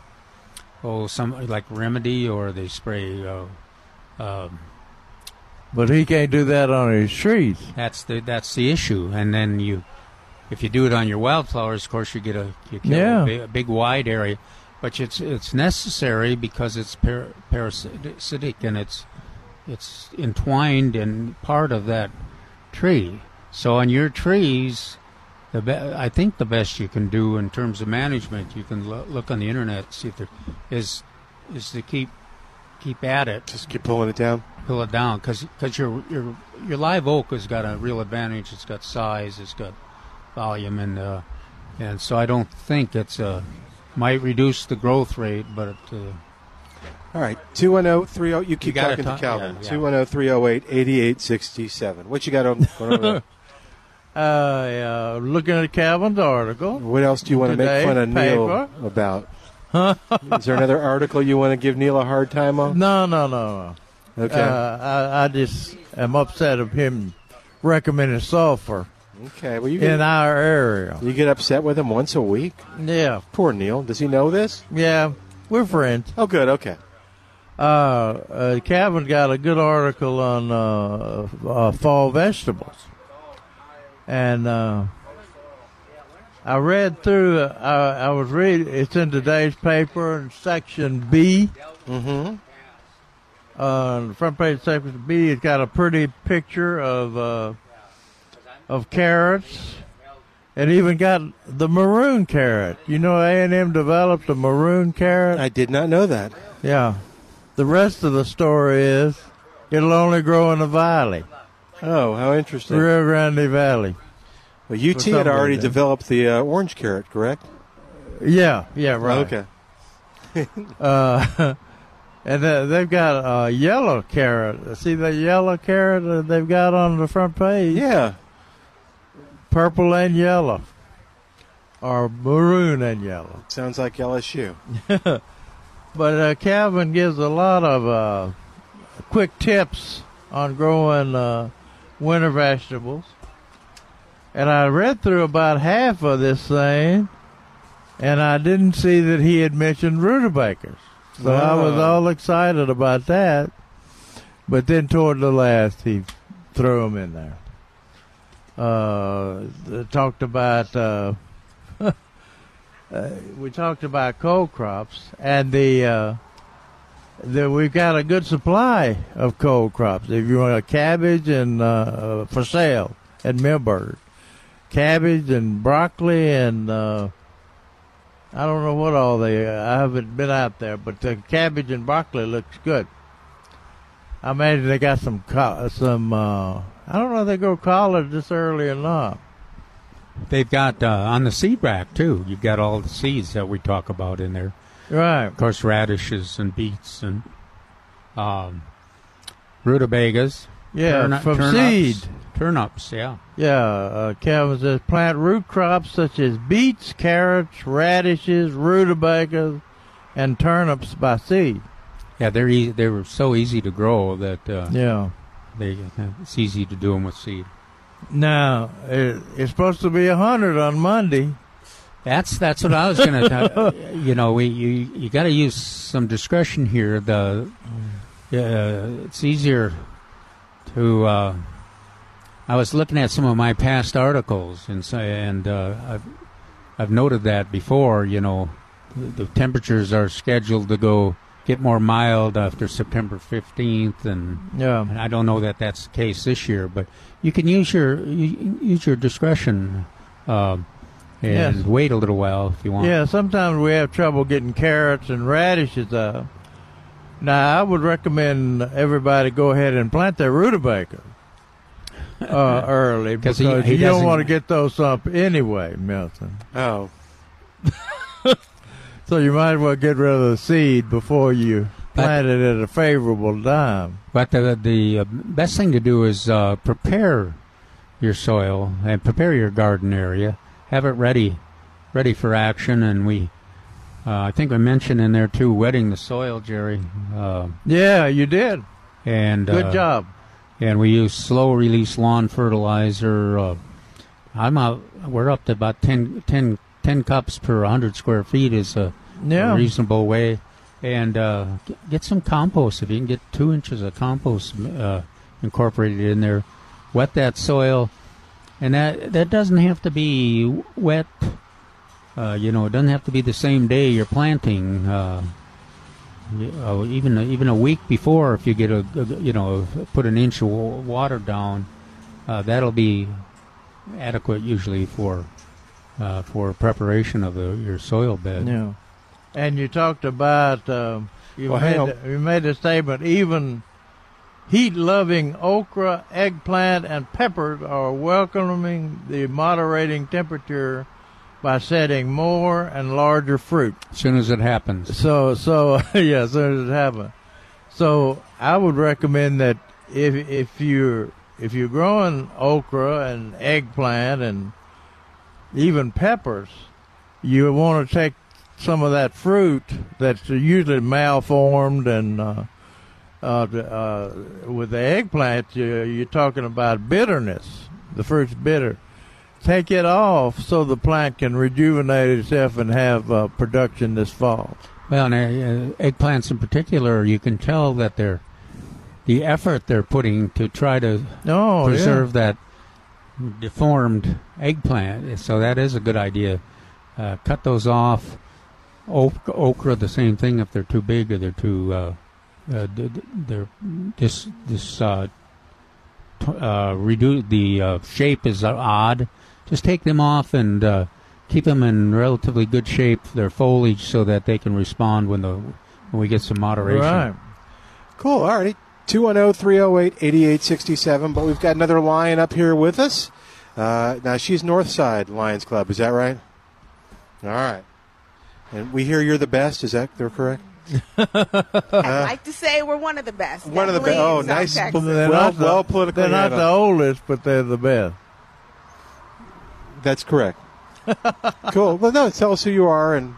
oh some like remedy or they spray. Uh, um, But he can't do that on his trees. that's the that's the issue. And then you, if you do it on your wildflowers, of course you get a you kill Yeah. a, big, a big wide area. But it's it's necessary because it's par- parasitic and it's it's entwined in part of that tree. So on your trees, the be- I think the best you can do in terms of management, you can lo- look on the internet see if there is is to keep keep at it. Just keep pulling it down. Pull it down because your your your live oak has got a real advantage. It's got size. It's got volume and uh, and so I don't think it's a might reduce the growth rate, but it, uh, All right, 210-30, you keep gotta talking talk- to Calvin. yeah, yeah. 210-308-8867. What you got on- going on there? Uh, uh, looking at Calvin's article. What else do you want to make fun of Neil paper. about? Is there another article you want to give Neil a hard time on? No, no, no. Okay. Uh, I, I just am upset of him recommending sulfur Okay, well you in our area. you get upset with him once a week. Yeah, Poor Neil. Does he know this? yeah, we're friends. Oh, good. Okay. Uh, uh, Calvin got a good article on uh, uh, fall vegetables, and uh, I read through. Uh, I, I was reading. It's in today's paper, in section B. Mm-hmm. Uh, on the front page of section B, it's got a pretty picture of uh, of carrots, and even got the maroon carrot. You know, A and M developed a maroon carrot. I did not know that. Yeah. The rest of the story is it'll only grow in the valley, Oh, how interesting. Rio Grande Valley. Well, UT had already developed the uh, orange carrot, correct? Yeah, yeah, right. Okay. Uh, and then they've got a yellow carrot. See the yellow carrot that they've got on the front page? Yeah. Purple and yellow. Or maroon and yellow. Sounds like LSU. But uh, Calvin gives a lot of uh, quick tips on growing uh, winter vegetables. And I read through about half of this thing, and I didn't see that he had mentioned rutabagas. So I was all excited about that. But then toward the last, he threw them in there. Uh, talked about uh, uh, we talked about cold crops and the uh, the we've got a good supply of cold crops. If you want a cabbage and uh, for sale at Millburg, cabbage and broccoli and uh, I don't know what all they. I haven't been out there, but the cabbage and broccoli looks good. I imagine they got some some. Uh, I don't know if they grow collard this early or not. They've got uh, on the seed rack too. You've got all the seeds that we talk about in there. Right. Of course, radishes and beets and um, rutabagas. Yeah, from turnips. seed. Turnips, yeah. Yeah, uh, Calvin says plant root crops such as beets, carrots, radishes, rutabagas, and turnips by seed. Yeah, they're e- they were so easy to grow that uh, Yeah. they it's easy to do them with seed. Now it, it's supposed to be a hundred on Monday. That's that's what I was going to. Tell you know, we you you got to use some discretion here. The uh, it's easier to. Uh, I was looking at some of my past articles and say, and uh, I've I've noted that before. You know, the temperatures are scheduled to go get more mild after September fifteenth, and Yeah. and I don't know that that's the case this year, but you can use your you, use your discretion. Um, and Yes. wait a little while if you want. Yeah, sometimes we have trouble getting carrots and radishes up. Now, I would recommend everybody go ahead and plant their rutabaga uh, early 'Cause because he- he you don't doesn't- want to get those up anyway, Milton. Oh. So you might as well get rid of the seed before you plant it at a favorable time. But the the uh, best thing to do is uh, prepare your soil and prepare your garden area. Have it ready, ready for action. And we, uh, I think I mentioned in there too, wetting the soil, Jerry. Uh, Yeah, you did. and Good uh, job. And we use slow release lawn fertilizer. Uh, I'm out. We're up to about 10, 10, 10 cups per 100 square feet is a, Yeah. a reasonable way. And uh, get some compost if you can get two inches of compost uh, incorporated in there. Wet that soil, and that that doesn't have to be wet. Uh, you know, it doesn't have to be the same day you're planting. Uh, uh, even even a week before, if you get a, a- you know put an inch of water down, uh, that'll be adequate usually for uh, for preparation of the, your soil bed. Yeah. And you talked about um, you Well, made you made a statement. Even heat-loving okra, eggplant, and peppers are welcoming the moderating temperature by setting more and larger fruit. As soon as it happens. So so yeah, as soon as it happens. So I would recommend that if if you're if you're growing okra and eggplant and even peppers, you want to take some of that fruit that's usually malformed and uh, uh, uh, with the eggplant, you, you're talking about bitterness. The fruit's bitter. Take it off so the plant can rejuvenate itself and have uh, production this fall. Well, and, uh, eggplants in particular, you can tell that they're the effort they're putting to try to Oh, yeah. preserve that deformed eggplant. So that is a good idea. Uh, cut those off. Ok- okra, the same thing. If they're too big or they're too, uh, uh, they're this this uh, t- uh, redo the uh, shape is odd. Just take them off and uh, keep them in relatively good shape. Their foliage so that they can respond when the when we get some moderation. Right. Cool. All righty. 210 308 8867. But we've got another lion up here with us. Uh, now, she's Northside Lions Club. Is that right? All right. And we hear you're the best. Is that they're correct? I'd like to say we're one of the best. One of the best. Oh, nice. Texas. They're Well- not the, well politically They're not handled. the oldest, but they're the best. That's correct. cool. Well, no, tell us who you are. And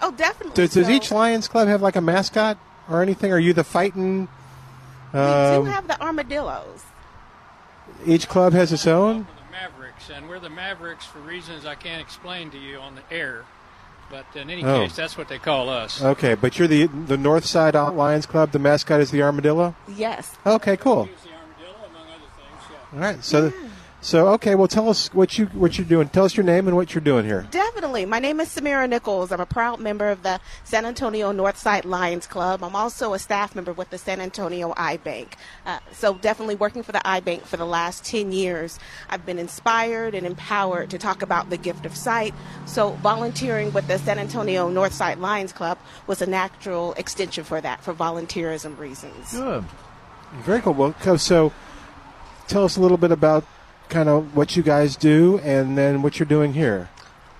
Oh, definitely. does, does So, each Lions Club have like a mascot or anything? Are you the fighting? We Um, do have the armadillos. each club has its own? The Mavericks, and we're the Mavericks for reasons I can't explain to you on the air. But in any Oh. case, that's what they call us. Okay, but you're the the North Side Lions Club. The mascot is the armadillo. Yes. Okay, cool. All right, so so okay. Well, tell us what you what you're doing. Tell us your name and what you're doing here. Definitely. My name is Samira Nichols. I'm a proud member of the San Antonio Northside Lions Club. I'm also a staff member with the San Antonio Eye Bank. Uh, so, definitely working for the Eye Bank for the last 10 years. I've been inspired and empowered to talk about the gift of sight. So, volunteering with the San Antonio Northside Lions Club was a natural extension for that, for volunteerism reasons. Good. Very cool. Well, so tell us a little bit about kind of what you guys do and then what you're doing here.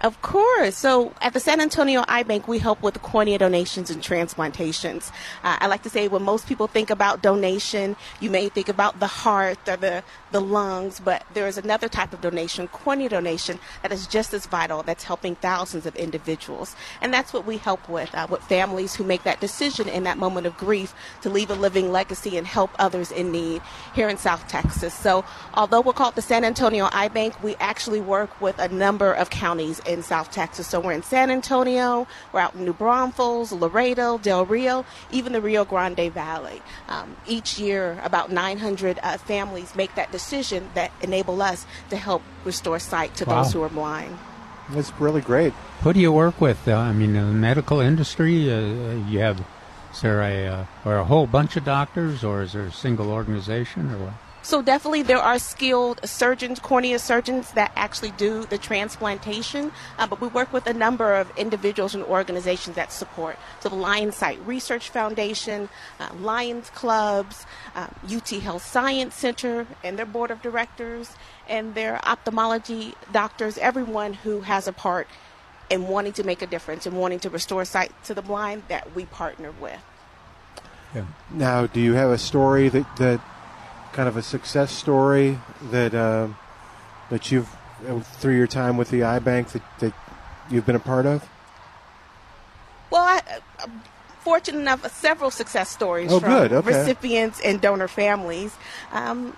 Of course. So at the San Antonio Eye Bank, we help with cornea donations and transplantations. Uh, I like to say when most people think about donation, you may think about the heart or the, the lungs, but there is another type of donation, cornea donation, that is just as vital, that's helping thousands of individuals. And that's what we help with, uh, with families who make that decision in that moment of grief to leave a living legacy and help others in need here in South Texas. So although we're called the San Antonio Eye Bank, we actually work with a number of counties in South Texas. So we're in San Antonio, we're out in New Braunfels, Laredo, Del Rio, even the Rio Grande Valley. Um, each year, about 900 uh, families make that decision that enable us to help restore sight to Wow. those who are blind. That's really great. Who do you work with? Uh, I mean, in the medical industry. Uh, you have is there a uh, or a whole bunch of doctors, or is there a single organization, or what? So definitely there are skilled surgeons, cornea surgeons that actually do the transplantation, uh, but we work with a number of individuals and organizations that support. So the Lions Sight Research Foundation, uh, Lions Clubs, uh, UT Health Science Center and their board of directors, and their ophthalmology doctors, everyone who has a part in wanting to make a difference and wanting to restore sight to the blind that we partner with. Yeah. Now, do you have a story that, that kind of a success story that uh, that you've uh, through your time with the Eye Bank that, that you've been a part of? Well, I, I'm fortunate enough, several success stories Oh, from okay. recipients and donor families. Um,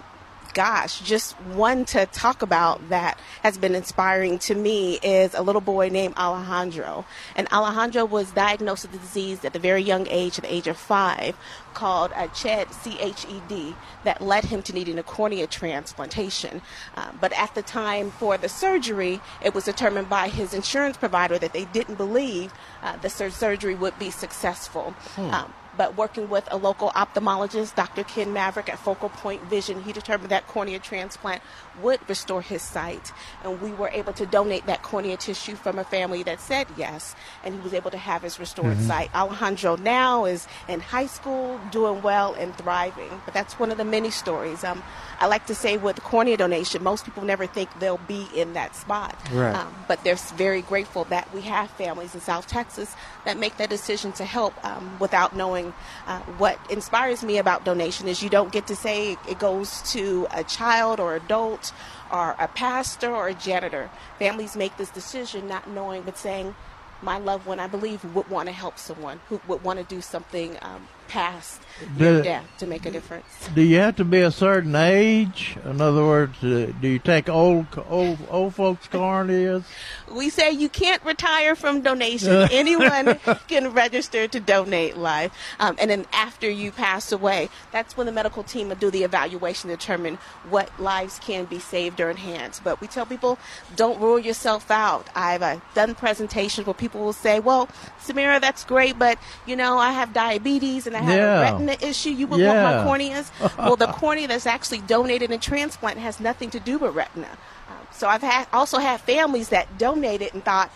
gosh, just one to talk about that has been inspiring to me is a little boy named Alejandro. And Alejandro was diagnosed with a disease at the very young age, at the age of five, called uh, CHED, C-H-E-D, that led him to needing a cornea transplantation. Uh, but at the time for the surgery, it was determined by his insurance provider that they didn't believe uh, the sur- surgery would be successful. Hmm. Um, but working with a local ophthalmologist, Dr. Ken Maverick at Focal Point Vision, he determined that cornea transplant would restore his sight. And we were able to donate that cornea tissue from a family that said yes, and he was able to have his restored Mhm. sight. Alejandro now is in high school, doing well and thriving. But that's one of the many stories. Um, I like to say with cornea donation, most people never think they'll be in that spot. Right. Um, but they're very grateful that we have families in South Texas that make that decision to help um, without knowing uh, what inspires me about donation is you don't get to say it goes to a child or adult or a pastor or a janitor. Families make this decision not knowing but saying, my loved one, I believe, would want to help someone who would want to do something um, past death to make a difference. Do you have to be a certain age? In other words, uh, do you take old old old folks' corneas? We say you can't retire from donation. Anyone can register to donate life. Um, and then after you pass away, that's when the medical team will do the evaluation to determine what lives can be saved or enhanced. But we tell people, don't rule yourself out. I've uh, done presentations where people will say, well, Samira, that's great, but, you know, I have diabetes and I have Yeah. a retina issue. You would Yeah. want my corneas? well, the cornea that's actually donated in transplant has nothing to do with retina. Um, so I've had also had families that donated and thought,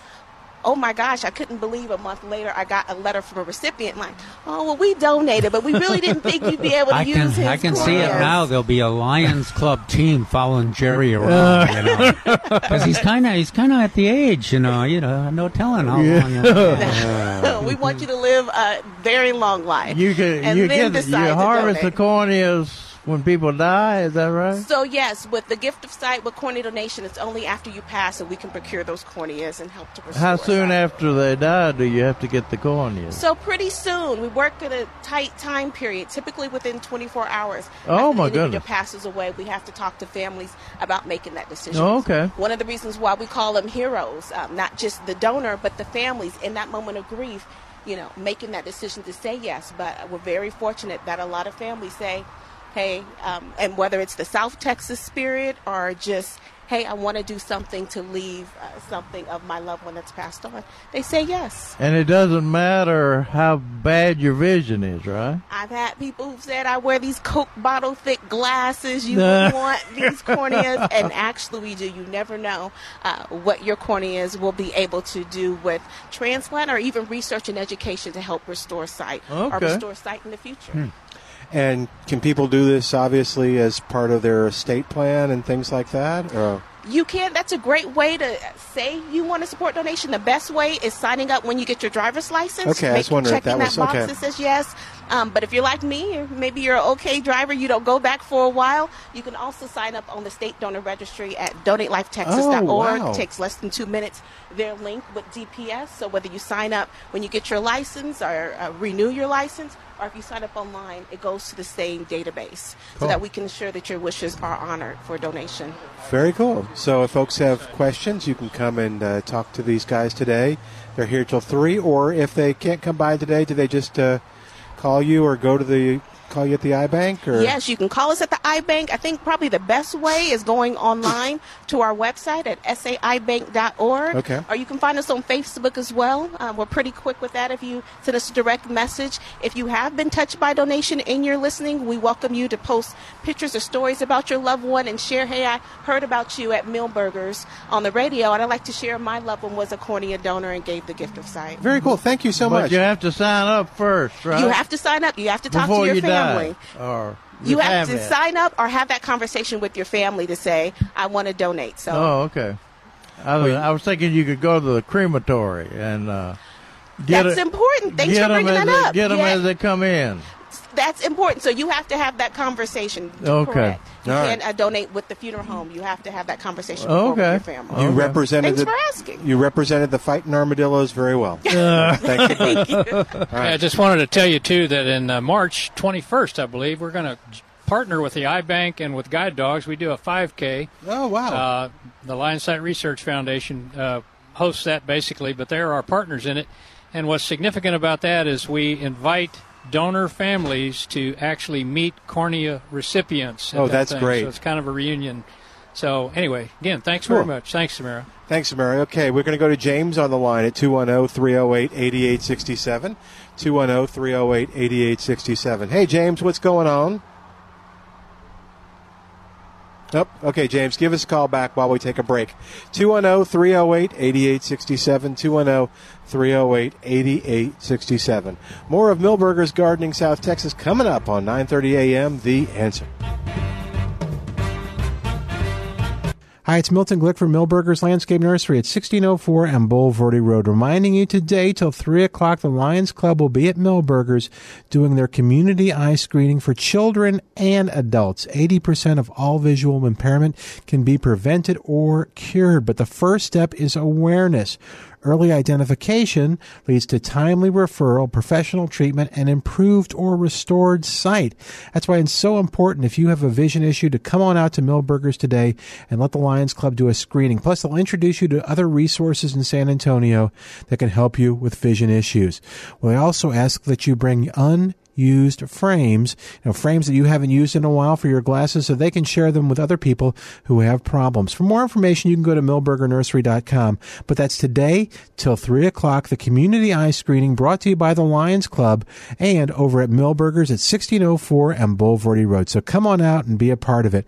oh my gosh, I couldn't believe a month later I got a letter from a recipient like, oh well, we donated, but we really didn't think you'd be able to I use can his I can see it now. There'll be a Lions Club team following Jerry around, you uh. know, because he's kind of he's kind of at the age, you know, you know, no telling how long. we want you to live a very long life. You can and you then get decide you to harvest the donate. corneas when people die. Is that right? So yes, with the gift of sight, with cornea donation, it's only after you pass that we can procure those corneas and help to restore. How soon after they die do you have to get the corneas? So pretty soon, we work in a tight time period, typically within 24 hours. Oh, my the goodness. passes away, we have to talk to families about making that decision. Oh, okay. One of the reasons why we call them heroes, um, not just the donor, but the families in that moment of grief, you know, making that decision to say yes. But we're very fortunate that a lot of families say, hey, um, and whether it's the South Texas spirit or just, hey, I want to do something to leave uh, something of my loved one that's passed on, they say yes. And it doesn't matter how bad your vision is, right? I've had people who've said I wear these Coke bottle thick glasses. You want these corneas, and actually, we do. You never know uh, what your corneas will be able to do with transplant or even research and education to help restore sight or restore sight in the future. Hmm. And can people do this obviously as part of their estate plan and things like that? Or? You can. That's a great way to say you want to support donation. The best way is signing up when you get your driver's license. Okay, I was wondering if checking that was- box okay. that says yes. Um, but if you're like me, maybe you're an okay driver, you don't go back for a while. You can also sign up on the state donor registry at donatelifetexas.org. Oh, wow. It takes less than two minutes. They're linked with DPS, so whether you sign up when you get your license or uh, renew your license, or if you sign up online, it goes to the same database so that we can ensure that your wishes are honored for donation. Very cool. So if folks have questions, you can come and uh, talk to these guys today. They're here till three, or if they can't come by today, do they just uh, call you or go to the call you at the Eye Bank? Or Yes, you can call us at the Eye Bank. I think probably the best way is going online to our website at saibank.org. Okay. Or you can find us on Facebook as well. Uh, we're pretty quick with that if you send us a direct message. If you have been touched by donation and you're listening, we welcome you to post pictures or stories about your loved one and share, hey, I heard about you at Milberger's on the radio, and I'd like to share my loved one was a cornea donor and gave the gift of sight. Very cool. Thank you so but much. you have to sign up first, right? You have to sign up. You have to talk Before to your you family. or You have to sign up or have that conversation with your family to say, I want to donate. So Oh, okay. I was, I was thinking you could go to the crematory and uh, get that's it- important. Thanks for bringing that they, up. Get them Yeah, as they come in. That's important. So you have to have that conversation. Okay. Correct. You All can't uh, donate with the funeral home. You have to have that conversation before with Okay. your family. You represented Thanks the, for asking. You represented the fighting armadillos very well. Thank you. Thank you. I just wanted to tell you too that in uh, March 21st, I believe, we're going to partner with the Eye Bank and with Guide Dogs. We do a 5K. Oh wow! Uh, the Lion Sight Research Foundation uh, hosts that basically, but they're our partners in it. And what's significant about that is we invite donor families to actually meet cornea recipients. Oh, that that's thing. great. So it's kind of a reunion. So anyway, again, thanks very much. Thanks, Samara. Thanks, Mary. Okay, we're going to go to James on the line at 210 308 8867. 210 308 8867. Hey, James, what's going on? Nope. Okay, James, give us a call back while we take a break. 210 308 8867. 210 308 8867. More of Milberger's Gardening South Texas coming up on 9:30 a.m. The Answer. Hi, it's Milton Glick from Milberger's Landscape Nursery at 1604 and Bulverde Road. Reminding you today till 3 o'clock, the Lions Club will be at Milberger's doing their community eye screening for children and adults. 80% of all visual impairment can be prevented or cured, but the first step is awareness. Early identification leads to timely referral, professional treatment, and improved or restored sight. That's why it's so important if you have a vision issue to come on out to Milberger's today and let the Lions Club do a screening. Plus, they'll introduce you to other resources in San Antonio that can help you with vision issues. We also ask that you bring un used frames, you know, frames that you haven't used in a while for your glasses so they can share them with other people who have problems. For more information, you can go to milbergernursery.com. But that's today till 3 o'clock, the community eye screening brought to you by the Lions Club and over at Milberger's at 1604 and Bulverde Road. So come on out and be a part of it.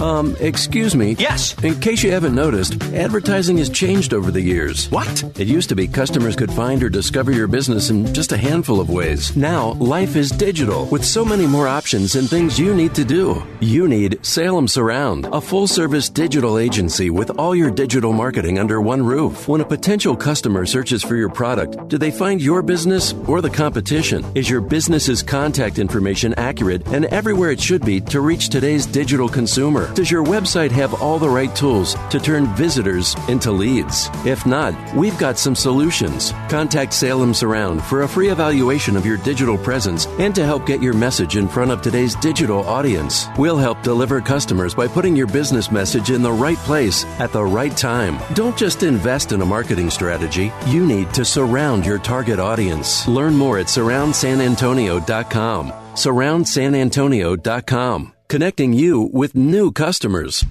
Um, excuse me. Yes. In case you haven't noticed, advertising has changed over the years. What? It used to be customers could find or discover your business in just a handful of ways. Now, life is digital with so many more options and things you need to do. You need Salem Surround, a full service digital agency with all your digital marketing under one roof. When a potential customer searches for your product, do they find your business or the competition? Is your business's contact information accurate and everywhere it should be to reach today's digital consumer? Does your website have all the right tools to turn visitors into leads? If not, we've got some solutions. Contact Salem Surround for a free evaluation of your digital presence and to help get your message in front of today's digital audience. We'll help deliver customers by putting your business message in the right place at the right time. Don't just invest in a marketing strategy, you need to surround your target audience. Learn more at surroundsanantonio.com. Surroundsanantonio.com connecting you with new customers.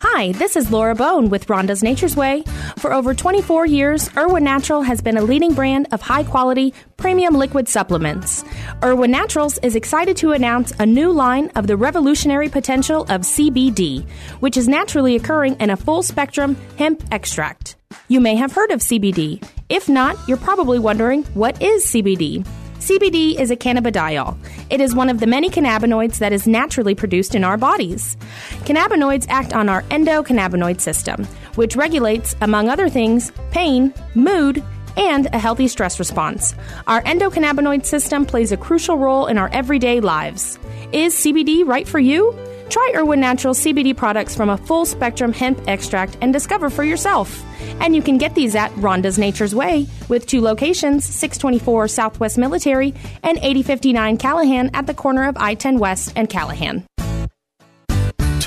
Hi, this is Laura Bone with Rhonda's Nature's Way. For over 24 years, Irwin Natural has been a leading brand of high quality, premium liquid supplements. Irwin Naturals is excited to announce a new line of the revolutionary potential of CBD, which is naturally occurring in a full spectrum hemp extract. You may have heard of CBD. If not, you're probably wondering what is CBD? CBD is a cannabidiol. It is one of the many cannabinoids that is naturally produced in our bodies. Cannabinoids act on our endocannabinoid system, which regulates, among other things, pain, mood, and a healthy stress response. Our endocannabinoid system plays a crucial role in our everyday lives. Is CBD right for you? Try Irwin Natural CBD products from a full spectrum hemp extract and discover for yourself. And you can get these at Rhonda's Nature's Way with two locations 624 Southwest Military and 8059 Callahan at the corner of I 10 West and Callahan.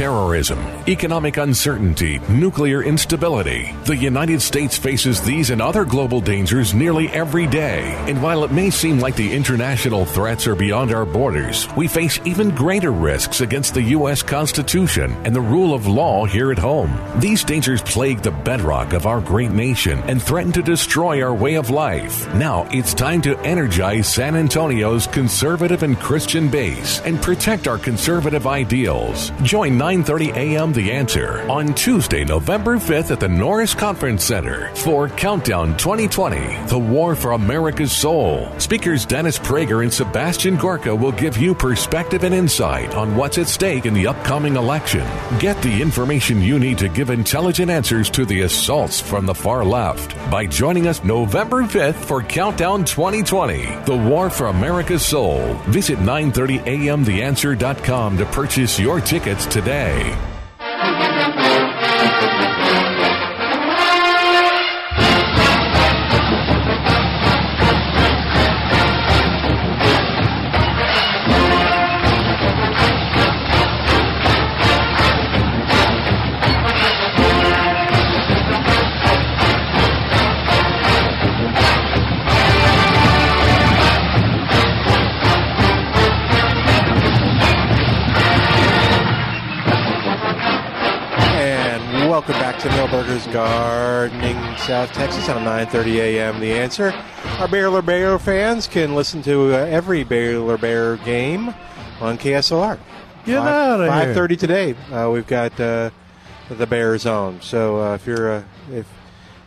Terrorism, economic uncertainty, nuclear instability. The United States faces these and other global dangers nearly every day. And while it may seem like the international threats are beyond our borders, we face even greater risks against the U.S. Constitution and the rule of law here at home. These dangers plague the bedrock of our great nation and threaten to destroy our way of life. Now it's time to energize San Antonio's conservative and Christian base and protect our conservative ideals. Join 9:30 a.m. The Answer on Tuesday, November 5th at the Norris Conference Center for Countdown 2020: The War for America's Soul. Speakers Dennis Prager and Sebastian Gorka will give you perspective and insight on what's at stake in the upcoming election. Get the information you need to give intelligent answers to the assaults from the far left by joining us November 5th for Countdown 2020: The War for America's Soul. Visit 930amtheanswer.com to purchase your tickets today. And Gardening, South Texas on 9:30 a.m. The Answer. Our Baylor Bear fans can listen to uh, every Baylor Bear game on KSLR. Get outta here. 5:30 today. Uh, we've got uh, the Bear Zone. So uh, if you're uh, if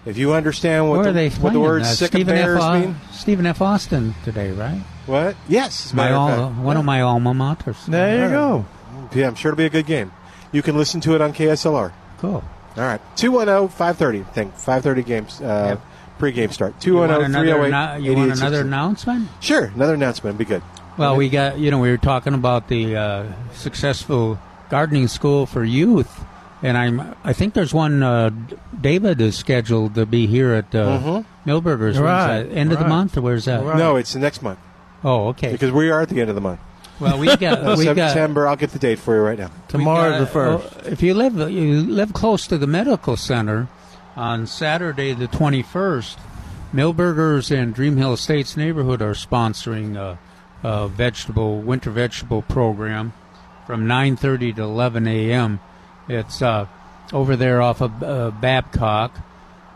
if you understand what Where the, what the words Uh, "sick Stephen of bears" F. Mean, Stephen F. Austin today, right? what? Yes, My of al- one of my alma maters. There you go. Yeah, I'm sure it'll be a good game. You can listen to it on KSLR. Cool. All right. 210 530. Think 530 games. Uh, Pre-game start. You 210 another, 308 you want another 8860. announcement? Sure. Another announcement would be good. Well, we got you know we were talking about the uh, successful gardening school for youth, and I'm I think there's one. Uh, David is scheduled to be here at uh, Mhm. Milberger's. Right, that? End of the month, or where's that? Right. No, it's the next month Oh, okay. because we are at the end of the month. Well, we got Uh, we got September. I'll get the date for you right now. Tomorrow's the first. oh, if you live you live close to the medical center, on Saturday the twenty first, Milberger's and Dream Hill Estates neighborhood are sponsoring a, a vegetable winter vegetable program from nine thirty to eleven a.m. It's uh, over there off of uh, Babcock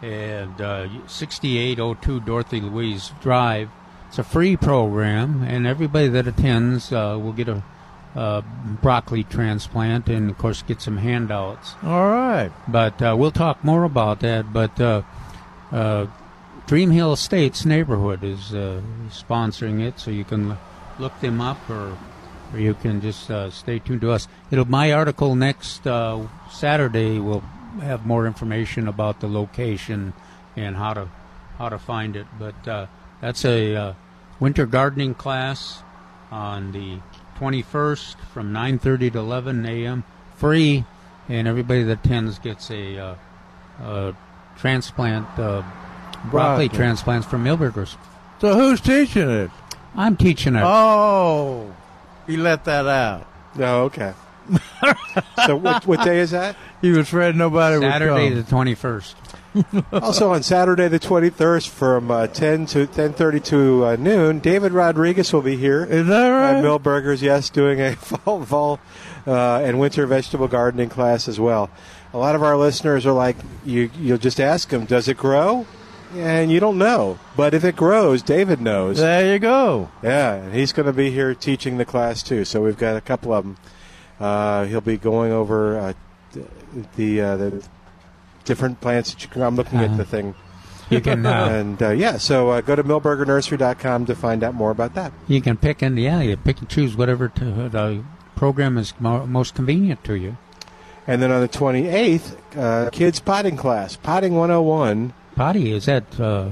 and uh, 6802 Dorothy Louise Drive. It's a free program, and everybody that attends uh, will get a uh, broccoli transplant and, of course, get some handouts. All right. But uh, we'll talk more about that. But uh, uh, Dream Hill Estates neighborhood is uh, sponsoring it, so you can l- look them up or, or you can just uh, stay tuned to us. It'll my article next uh, Saturday will have more information about the location and how to how to find it. But uh, that's a uh, winter gardening class on the 21st from 9:30 to 11 a.m. free, and everybody that attends gets a, uh, uh transplant uh, broccoli Broccoli. transplants from Milberger's. So who's teaching it? I'm teaching it. Oh, he let that out. Oh, okay. so what, what day is that? He was afraid nobody Saturday would the 21st. also on Saturday the 23rd from uh, 10 to 10:30 to uh, noon, David Rodriguez will be here. Is that right? At Milberger's, yes, doing a fall, fall uh, and winter vegetable gardening class as well. A lot of our listeners are like, you, you'll just ask them, does it grow? And you don't know. But if it grows, David knows. There you go. Yeah, and he's going to be here teaching the class too. So we've got a couple of them. Uh, he'll be going over uh, the uh, the different plants that you can. I'm looking Uh-huh. at the thing You can, uh, and uh, yeah, so uh, go to milbergernursery.com to find out more about that. You can pick and yeah, you pick and choose whatever to, the program is mo- most convenient to you. And then on the 28th, uh, kids potting class, potting 101. Potty is that uh,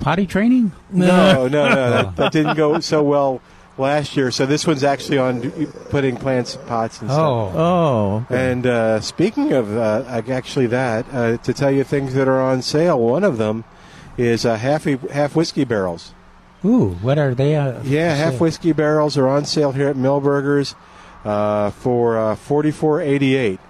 potty training? No, no, no, that, that didn't go so well last year. So this one's actually on putting plants in pots and Oh. stuff. Oh. And uh, speaking of uh, actually that, uh, to tell you things that are on sale, one of them is uh, half half whiskey barrels. Ooh, what are they? Uh, Yeah, half sale? whiskey barrels are on sale here at Milberger's uh, for uh, forty four eighty eight.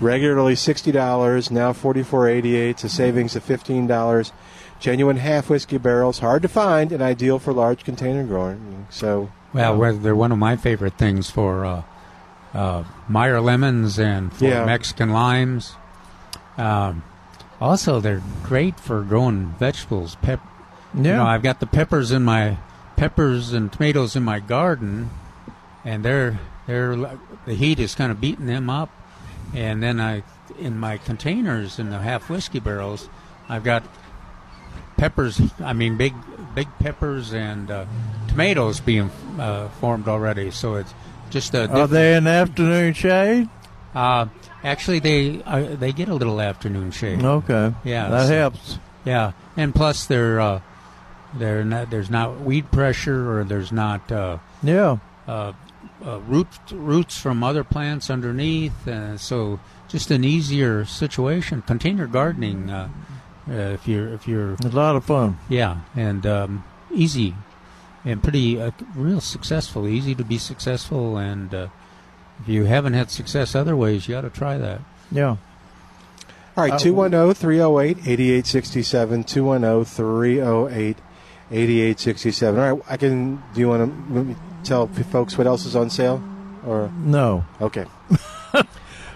Regularly sixty dollars, now forty four eighty eight. It's a savings of fifteen dollars. Genuine half whiskey barrels, hard to find and ideal for large container growing. So, Well, well, they're one of my favorite things for uh, uh, Meyer lemons and for Yeah. Mexican limes. Um, also, they're great for growing vegetables. Pep- You know, I've got the peppers in my peppers and tomatoes in my garden, and they're they're the heat is kind of beating them up. And then I, in my containers in the half whiskey barrels, I've got peppers. I mean, big big peppers and uh, tomatoes being uh, formed already. So it's just a. Are they in afternoon shade? Uh, actually, they uh, they get a little afternoon shade. Okay. Yeah, That so- helps. Yeah, and plus they're uh, they're not there's not weed pressure or there's not uh, Yeah. uh, uh, roots roots from other plants underneath, uh, so just an easier situation. Container gardening, uh, uh, if you're if you're a lot of fun. Yeah, and um, easy and pretty uh, real successful. Easy to be successful, and uh, if you haven't had success other ways, you ought to try that. Yeah. all right, Uh, 210 308 8867. 210 308 8867. All right, I can. Do you want to tell folks what else is on sale? Or No. Okay.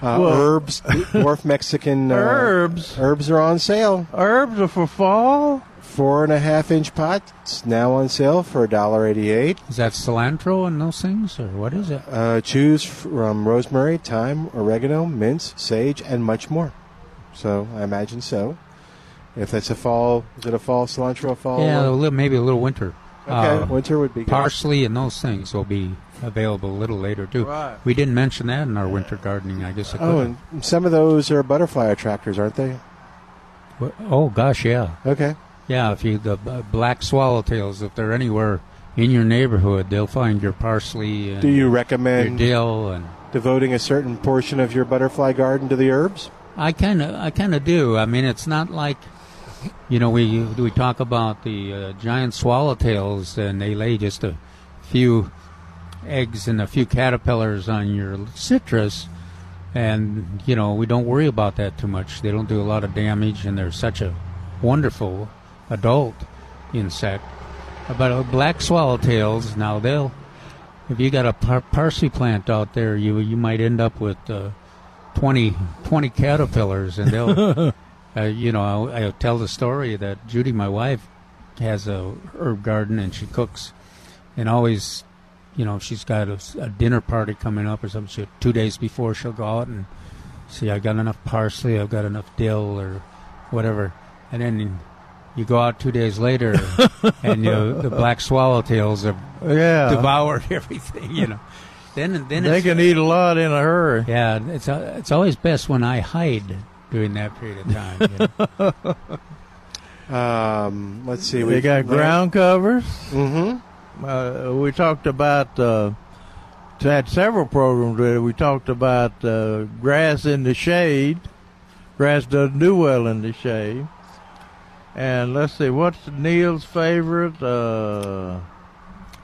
Uh, Well- herbs, North Mexican uh, Herbs. Herbs are on sale. Herbs are for fall. Four and a half inch pots now on sale for a dollar eighty eight. Is that cilantro and those things, or what is it? Uh, choose from rosemary, thyme, oregano, mint, sage, and much more. So I imagine so. If that's a fall, is it a fall cilantro? Fall. Yeah, a little, maybe a little winter. Okay, Uh, winter would be good. Parsley and those things will be available a little later too. Right. We didn't mention that in our winter gardening. I guess. I Oh, and some of those are butterfly attractors, aren't they? Oh gosh, yeah. Okay. Yeah, if you the uh, black swallowtails, if they're anywhere in your neighborhood, they'll find your parsley. And Do you recommend your dill and devoting a certain portion of your butterfly garden to the herbs? I kind of, I kind of do. I mean, it's not like, you know, we we talk about the uh, giant swallowtails, and they lay just a few eggs and a few caterpillars on your citrus, and you know, we don't worry about that too much. They don't do a lot of damage, and they're such a wonderful adult insect. But uh, black swallowtails, now they'll, if you got a par- parsley plant out there, you you might end up with. Uh, 20, 20 caterpillars, and they'll, uh, you know, I, I tell the story that Judy, my wife, has a herb garden and she cooks, and always, you know, if she's got a, a dinner party coming up or something. She, two days before, she'll go out and see, I got enough parsley, I've got enough dill or whatever, and then you go out two days later, and you know, the black swallowtails have Yeah. devoured everything, you know. Then, then They can eat a lot in a hurry. yeah, it's uh, it's always best when I hide during that period of time. you know. Um, let's see. We got ground covers. Mm-hmm. Uh, we talked about. Uh, had several programs where we talked about uh, grass in the shade. Grass doesn't do well in the shade. And let's see, what's Neil's favorite? Uh,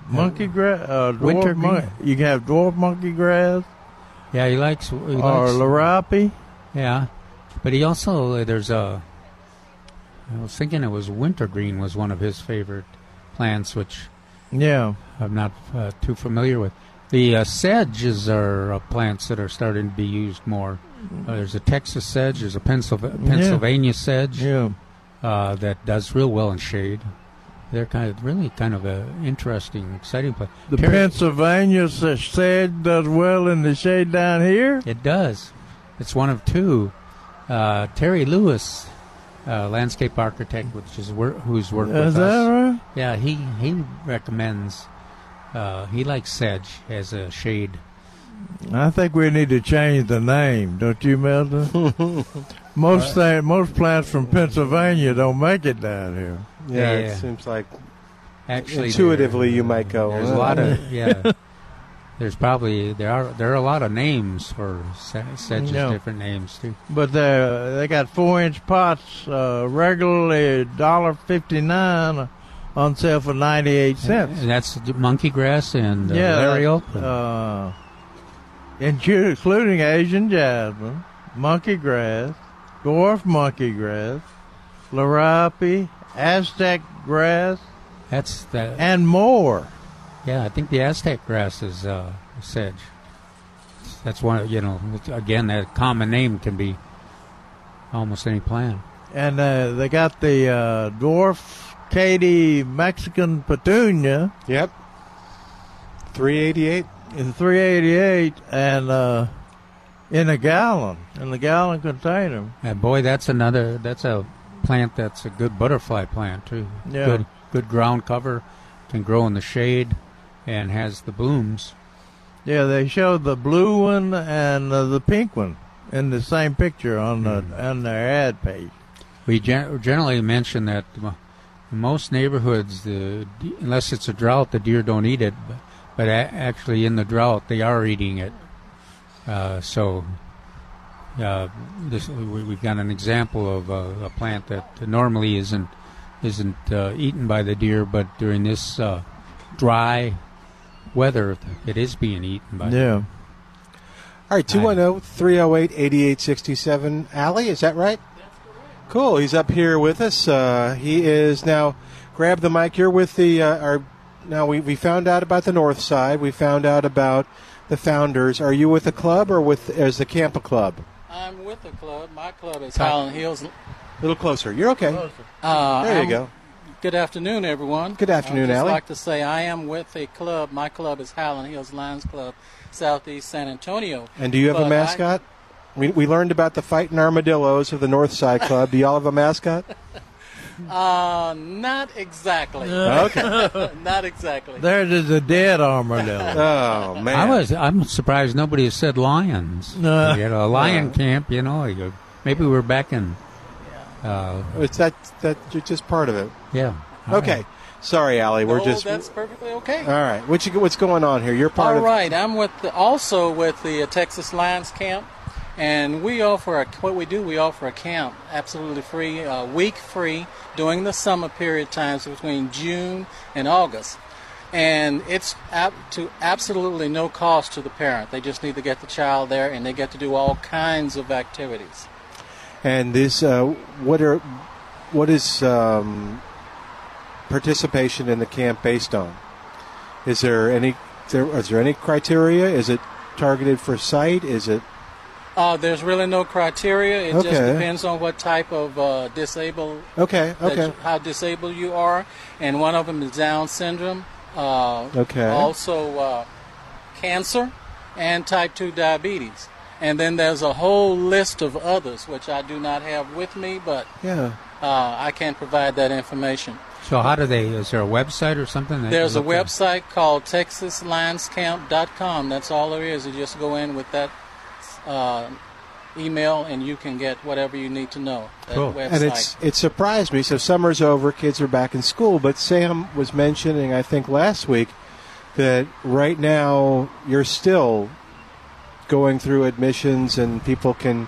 monkey grass. Uh, Winter mon- You can have dwarf monkey grass. Yeah, he likes. He or likes liriope. Yeah, but he also uh, there's a. I was thinking it was wintergreen was one of his favorite plants, which Yeah. I'm not uh, too familiar with. The uh, sedges are uh, plants that are starting to be used more. Uh, there's a Texas sedge. There's a Pennsylv- Pennsylvania sedge. Yeah. Uh, that does real well in shade. They're kind of really kind of a interesting, exciting plant. The Terry- Pennsylvania sedge does well in the shade down here. It does. It's one of two. Uh, Terry Lewis uh, landscape architect, which is wor- who's worked Is with that us. right? Yeah, he he recommends. Uh, he likes sedge as a shade. I think we need to change the name, don't you, Milton? most thing, most plants from Pennsylvania don't make it down here. Yeah, it seems like Actually, intuitively there- you might go. There's a "Uh, lot of yeah. There's probably there are there are a lot of names for se- sedges, Yeah. different names too. But they they got four inch pots, uh, regularly dollar fifty nine, on sale for ninety eight cents. And that's monkey grass and uh, yeah, lariat. uh, including Asian jasmine, monkey grass, dwarf monkey grass, liriope, Aztec grass, That's the and more. Yeah, I think the Aztec grass is uh, sedge. That's one. You know, again, that common name can be almost any plant. And uh, they got the uh, dwarf Katy Mexican petunia. Yep. 388. It's 388 and uh, in a gallon, in the gallon container. And boy, that's another. That's a plant that's a good butterfly plant too. Yeah. Good, good ground cover, can grow in the shade, and has the blooms. Yeah, they showed the blue one and uh, the pink one in the same picture on the on their ad page. We gen- generally mention that in most neighborhoods, the unless it's a drought, the deer don't eat it. But, but a- actually, in the drought, they are eating it. Uh, so, uh, this we, we've got an example of a, a plant that normally isn't isn't uh, eaten by the deer, but during this uh, dry weather, it is being eaten by. Yeah. All right, 210 308 8867. Allie, is that right? That's correct. Cool. He's up here with us. Uh, he is now, grab the mic. You're with the, uh, our, now we, we found out about the North Side. We found out about the founders. Are you with the club or with, as the Campa Club? I'm with the club. My club is Top. Highland Hills. A little closer. You're okay. Uh, there you I'm- go. Good afternoon, everyone. Good afternoon, I'd just Allie. like to say I am with a club. My club is Highland Hills Lions Club, Southeast San Antonio. And do you have But a I- mascot? We, we learned about the fighting armadillos of the North Side Club. Do y'all have a mascot? Uh, not exactly. Okay. not exactly. There is a dead armadillo. oh man! I was. I'm surprised nobody has said lions. No. You know, a lion No. camp. You know, you go- maybe we're back in. Uh, It's that that you're just part of it. Yeah. All Okay. Sorry, Allie. We're no, just that's perfectly okay. all right. What you what's going on here? You're part All of. right, I'm with the, also with the uh, Texas Lions Camp, and we offer a, what we do. We offer a camp absolutely free, a week free during the summer period times between June and August, and it's ab- to absolutely no cost to the parent. They just need to get the child there, and they get to do all kinds of activities. And this, uh, what are, what is um, participation in the camp based on? Is there any, there, is there any criteria? Is it targeted for sight? Is it Uh, there's really no criteria. It just depends on what type of uh, disabled Okay, okay. how disabled you are, and one of them is Down syndrome. Uh, Okay. Also, uh, cancer and type two diabetes, and then there's a whole list of others which I do not have with me, but yeah? uh, I can provide that information. So how do they? Is there a website or something? that There's a look at? website called TexasLionsCamp.com. That's all there is. You just go in with that uh, email, and you can get whatever you need to know. That website. And it's it surprised me. So summer's over, kids are back in school. But Sam was mentioning, I think last week, that right now you're still going through admissions, and people can,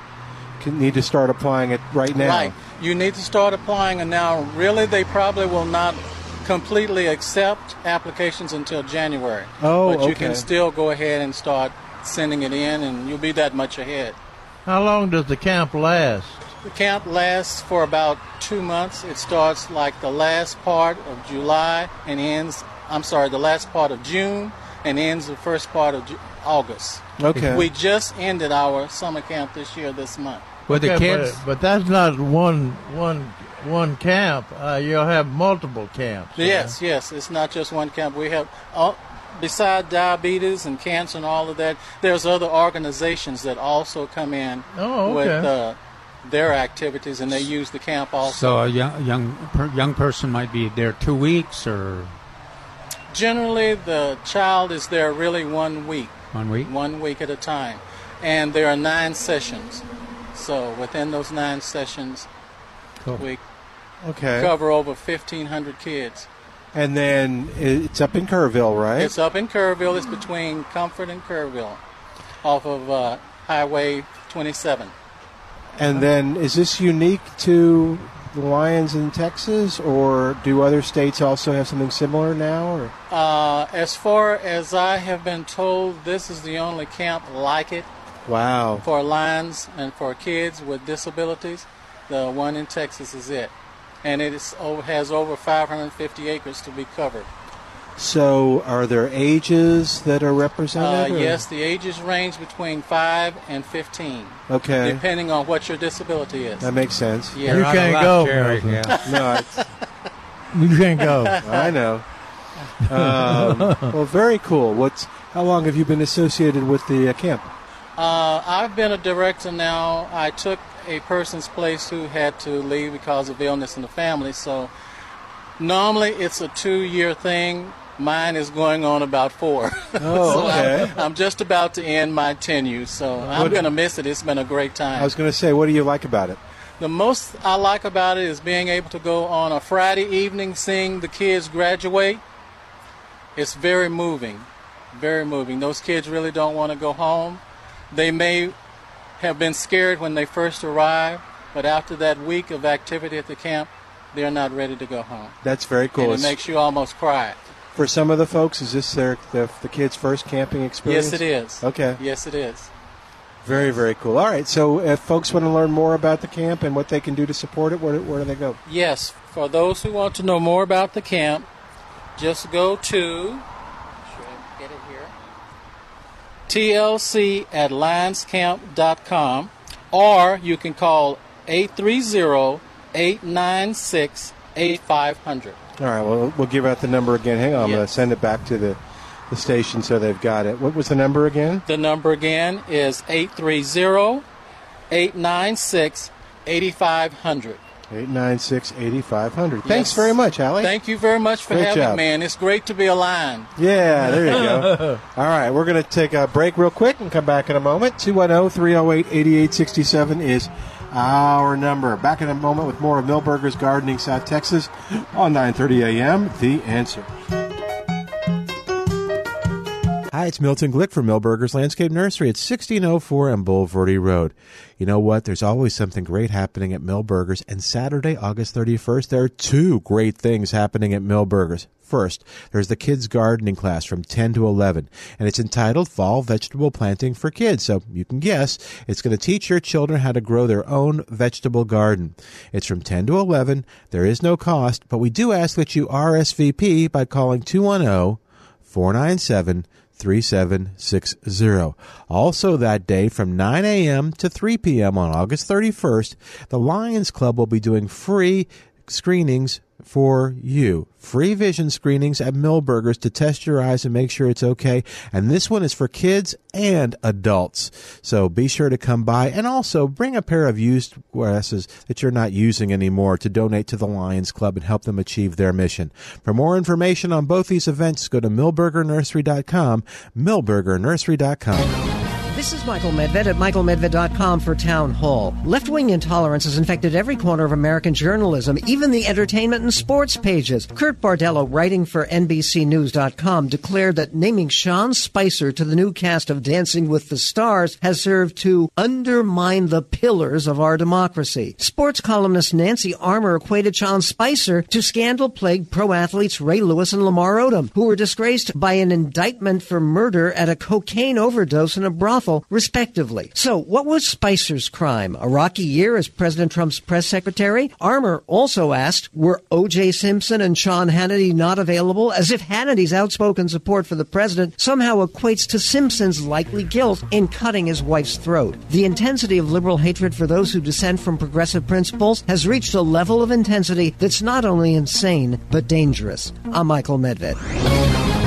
can need to start applying it right now. Right. You need to start applying, and now really they probably will not completely accept applications until January. Oh, but you okay. can still go ahead and start sending it in, and you'll be that much ahead. How long does the camp last? The camp lasts for about two months. It starts like the last part of July and ends. I'm sorry, the last part of June and ends the first part of August. Okay. We just ended our summer camp this year, this month. Okay, But, but that's not one one one camp. Uh, you'll have multiple camps. Yes, yes. It's not just one camp. We have, uh, beside diabetes and cancer and all of that, there's other organizations that also come in Oh, with uh, their activities, and they use the camp also. So a young young per, young person might be there two weeks or Generally, the child is there really one week. one week. One week at a time. And there are nine sessions. So within those nine sessions, Cool. we Okay. cover over 1,500 kids. And then it's up in Kerrville, right? It's up in Kerrville. It's between Comfort and Kerrville off of uh, Highway 27. And then is this unique to the Lions in Texas, or do other states also have something similar now? Or Uh, as far as I have been told, this is the only camp like it wow, for lions and for kids with disabilities. The one in Texas is it. And it is, has over 550 acres to be covered. so are there ages that are Uh, represented? or- yes, the ages range between 5 and 15, Okay, depending on what your disability is. that makes sense. Yeah. You can't go. No, You can't go. I know. Um, well, very cool. What's how long have you been associated with the uh, camp? Uh, I've been a director now. I took a person's place who had to leave because of illness in the family. So normally it's a two-year thing. Mine is going on about four. Oh, So okay. I'm, I'm just about to end my tenure, so I'm going to miss it. It's been a great time. I was going to say, what do you like about it? The most I like about it is being able to go on a Friday evening, seeing the kids graduate. It's very moving, very moving. Those kids really don't want to go home. They may have been scared when they first arrived, but after that week of activity at the camp, they're not ready to go home. That's very cool. And it makes you almost cry. For some of the folks, is this their the, the kids' first camping experience? Yes, it is. Okay. Yes, it is. Very, very cool. All right. So, if folks want to learn more about the camp and what they can do to support it, where, where do they go? Yes, for those who want to know more about the camp, just go to should I get it here? TLC at lionscamp.com or you can call 830-896-8500. All right. Well, we'll give out the number again. Hang on. I'm going to send it back to the, the station so they've got it. What was the number again? The number again is 830-896-8500. 896 8500. Yes. Thanks very much, Allie. Thank you very much for Great having job. me, and it's great to be a lion. Yeah, there you go. All right, we're going to take a break real quick and come back in a moment. 210 308 8867 is our number. Back in a moment with more of Milberger's Gardening South Texas on 9:30 a.m. The Answer. Hi, it's Milton Glick from Milberger's Landscape Nursery at 1604 on Bulverde Road. You know what? There's always something great happening at Milberger's, and Saturday, August 31st, there are two great things happening at Milberger's. First, there's the kids gardening class from 10 to 11, and it's entitled Fall Vegetable Planting for Kids. So you can guess it's going to teach your children how to grow their own vegetable garden. It's from 10 to 11. There is no cost, but we do ask that you RSVP by calling 210 497 3760. Also, that day from 9 a.m. to 3 p.m. on August 31st, the Lions Club will be doing free screenings for you. Free vision screenings at Milberger's to test your eyes and make sure it's okay. And this one is for kids and adults. So be sure to come by and also bring a pair of used glasses that you're not using anymore to donate to the Lions Club and help them achieve their mission. For more information on both these events, go to milbergernursery.com, milbergernursery.com. This is Michael Medved at michaelmedved.com for Town Hall. Left wing intolerance has infected every corner of American journalism, even the entertainment and sports pages. Kurt Bardella, writing for NBCNews.com, declared that naming Sean Spicer to the new cast of Dancing with the Stars has served to undermine the pillars of our democracy. Sports columnist Nancy Armour equated Sean Spicer to scandal plagued pro athletes Ray Lewis and Lamar Odom, who were disgraced by an indictment for murder at a cocaine overdose in a brothel, respectively. So, what was Spicer's crime? A rocky year as President Trump's press secretary? Armour also asked, were O.J. Simpson and Sean Hannity not available? As if Hannity's outspoken support for the president somehow equates to Simpson's likely guilt in cutting his wife's throat. The intensity of liberal hatred for those who dissent from progressive principles has reached a level of intensity that's not only insane, but dangerous. I'm Michael Medved.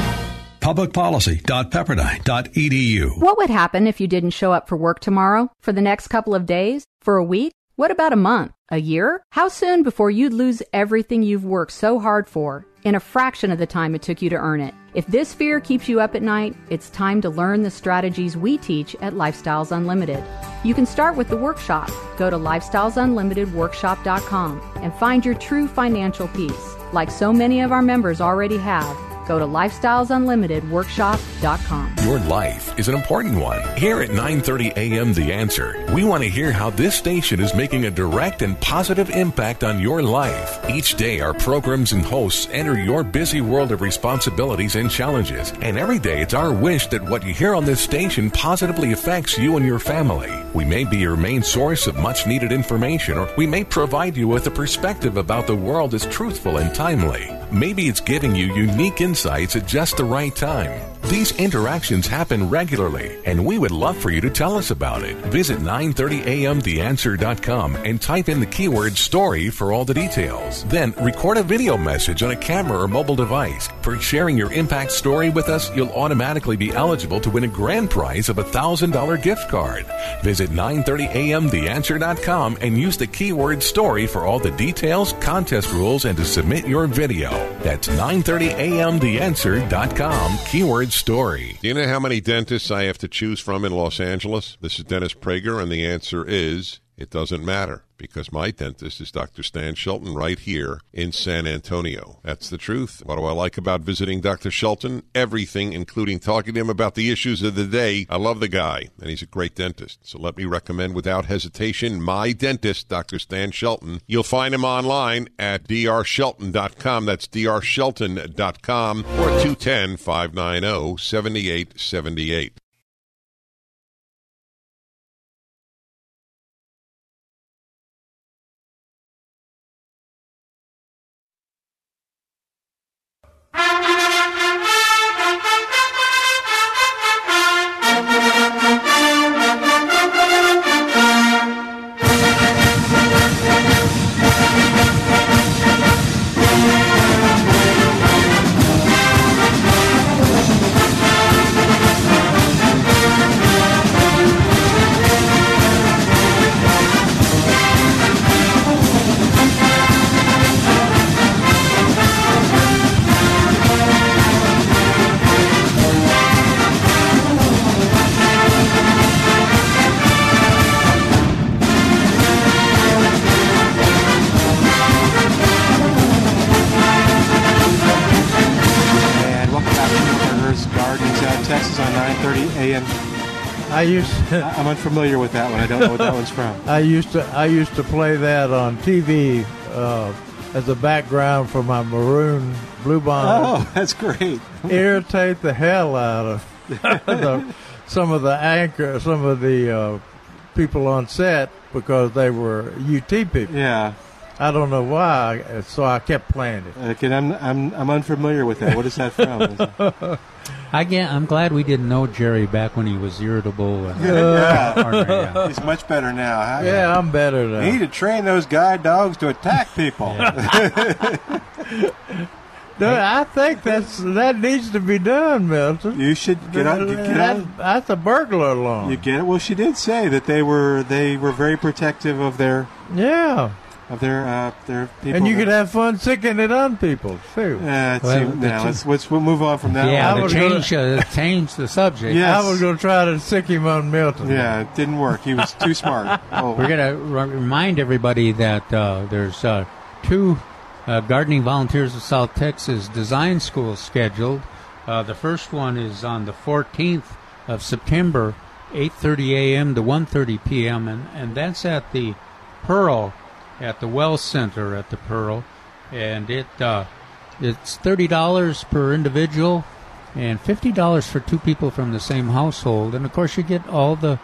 Publicpolicy.pepperdine.edu. What would happen if you didn't show up for work tomorrow, for the next couple of days, for a week? What about a month? A year? How soon before you'd lose everything you've worked so hard for in a fraction of the time it took you to earn it? If this fear keeps you up at night, it's time to learn the strategies we teach at Lifestyles Unlimited. You can start with the workshop. Go to lifestylesunlimitedworkshop.com and find your true financial peace, like so many of our members already have. Go to lifestylesunlimitedworkshop.com. Your life is an important one. Here at 9:30 a.m. The Answer, we want to hear how this station is making a direct and positive impact on your life. Each day our programs and hosts enter your busy world of responsibilities and challenges. And every day it's our wish that what you hear on this station positively affects you and your family. We may be your main source of much needed information or we may provide you with a perspective about the world that's truthful and timely. Maybe it's giving you unique insights at just the right time. These interactions happen regularly, and we would love for you to tell us about it. Visit 930amtheanswer.com and type in the keyword story for all the details. Then record a video message on a camera or mobile device. For sharing your impact story with us, you'll automatically be eligible to win a grand prize of a $1,000 gift card. Visit 930amtheanswer.com and use the keyword story for all the details, contest rules, and to submit your video. That's 930amtheanswer.com, keyword story. Do you know how many dentists I have to choose from in Los Angeles? This is Dennis Prager, and the answer is it doesn't matter because my dentist is Dr. Stan Shelton right here in San Antonio. That's the truth. What do I like about visiting Dr. Shelton? Everything, including talking to him about the issues of the day. I love the guy, and he's a great dentist. So let me recommend without hesitation my dentist, Dr. Stan Shelton. You'll find him online at drshelton.com. That's drshelton.com or 210 590 7878. I'm unfamiliar with that one. I don't know what that one's from. I used to I used to play that on TV uh, as a background for my maroon blue bonnet. Oh, that's great. Irritate the hell out of the, some of the anchor, some of the uh, people on set because they were UT people. Yeah. I don't know why, so I kept playing it. Uh, okay, I'm I'm I'm unfamiliar with that. What is that from? I get, I'm glad we didn't know Jerry back when he was irritable. And yeah. He's much better now. Huh? Yeah, I'm better now. You need to train those guide dogs to attack people. No, I think that's that needs to be done, Milton. You should get on. Get That- on. That's a burglar alarm. You get it? Well, she did say that they were they were very protective of their Yeah. Of their uh, their people. and you that- could have fun sicking it on people too. Uh, Well, see, now, ch- let's, let's we'll move on from that. yeah, one. to change, uh, change the subject. Yes. I was going to try to sic him on Milton. Yeah, it didn't work. He was too smart. Oh, We're going to remind everybody that uh, there's uh, two uh, Gardening Volunteers of South Texas design schools scheduled. Uh, the first one is on the 14th of September, 8:30 a.m. to 1:30 p.m. and and that's at the Pearl, at the Wells Center at the Pearl, and it uh, it's thirty dollars per individual, and fifty dollars for two people from the same household, and of course you get all the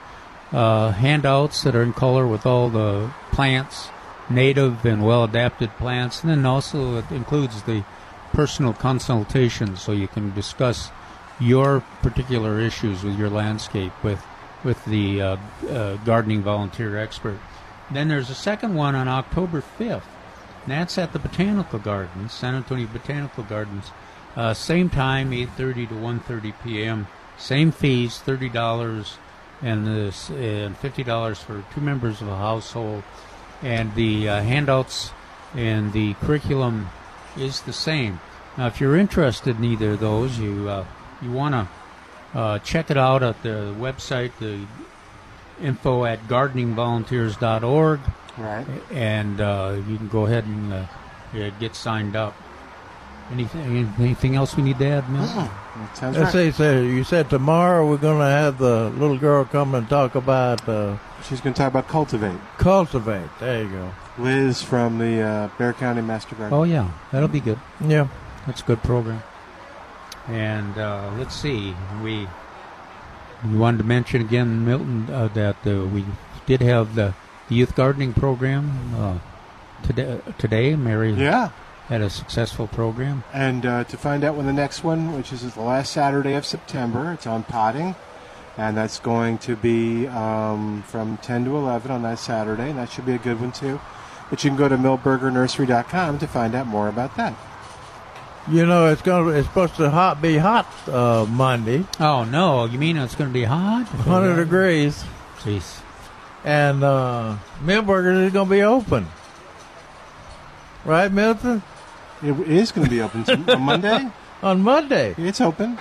uh, handouts that are in color with all the plants, native and well adapted plants, and then also it includes the personal consultation so you can discuss your particular issues with your landscape with with the uh, uh, gardening volunteer expert. Then there's a second one on October 5th. And that's at the Botanical Gardens, San Antonio Botanical Gardens. Uh, same time, 8:30 to 1:30 p.m. Same fees, thirty dollars, and this and fifty dollars for two members of a household. and the uh, handouts and the curriculum is the same. Now, if you're interested in either of those, you uh, you want to uh, check it out at the website, the info at gardeningvolunteers.org. Right. And uh, you can go ahead and uh, yeah, get signed up. Anything, anything else we need to add, Mel? Sounds Let's right. see, so you said tomorrow we're going to have the little girl come and talk about uh, She's going to talk about cultivate. cultivate. There you go. Liz from the uh, Bexar County Master Garden. Oh yeah, that'll be good. Yeah, that's a good program. And uh, let's see, we we wanted to mention again, Milton, uh, that uh, we did have the, the youth gardening program uh, today. Today, Mary, Yeah. had a successful program. And uh, to find out when the next one, which is the last Saturday of September, it's on potting. And that's going to be um, from 10 to 11 on that Saturday. And that should be a good one, too. But you can go to milbergernursery.com to find out more about that. You know, it's going to it's supposed to hot be hot uh, Monday. Oh no, you mean it's going to be hot? 100 degrees. Jeez. And uh, Milberger's is going to be open. Right, Milton? It is going to be open on Monday? on Monday. It's open.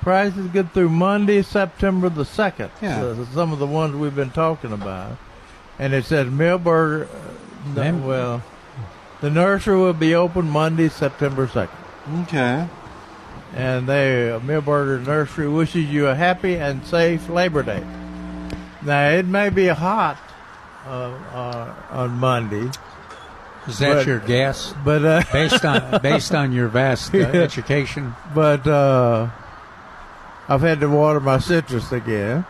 Price is good through Monday, September the 2nd. Yeah. So, some of the ones we've been talking about. And it says Milberger, uh, no, well, the nursery will be open Monday, September 2nd. Okay. And they, uh, Milberger Nursery wishes you a happy and safe Labor Day. Now, it may be hot uh, uh, on Monday. Is that but- your guess? But uh, based on based on your vast uh, Yeah. education, But uh, I've had to water my citrus again.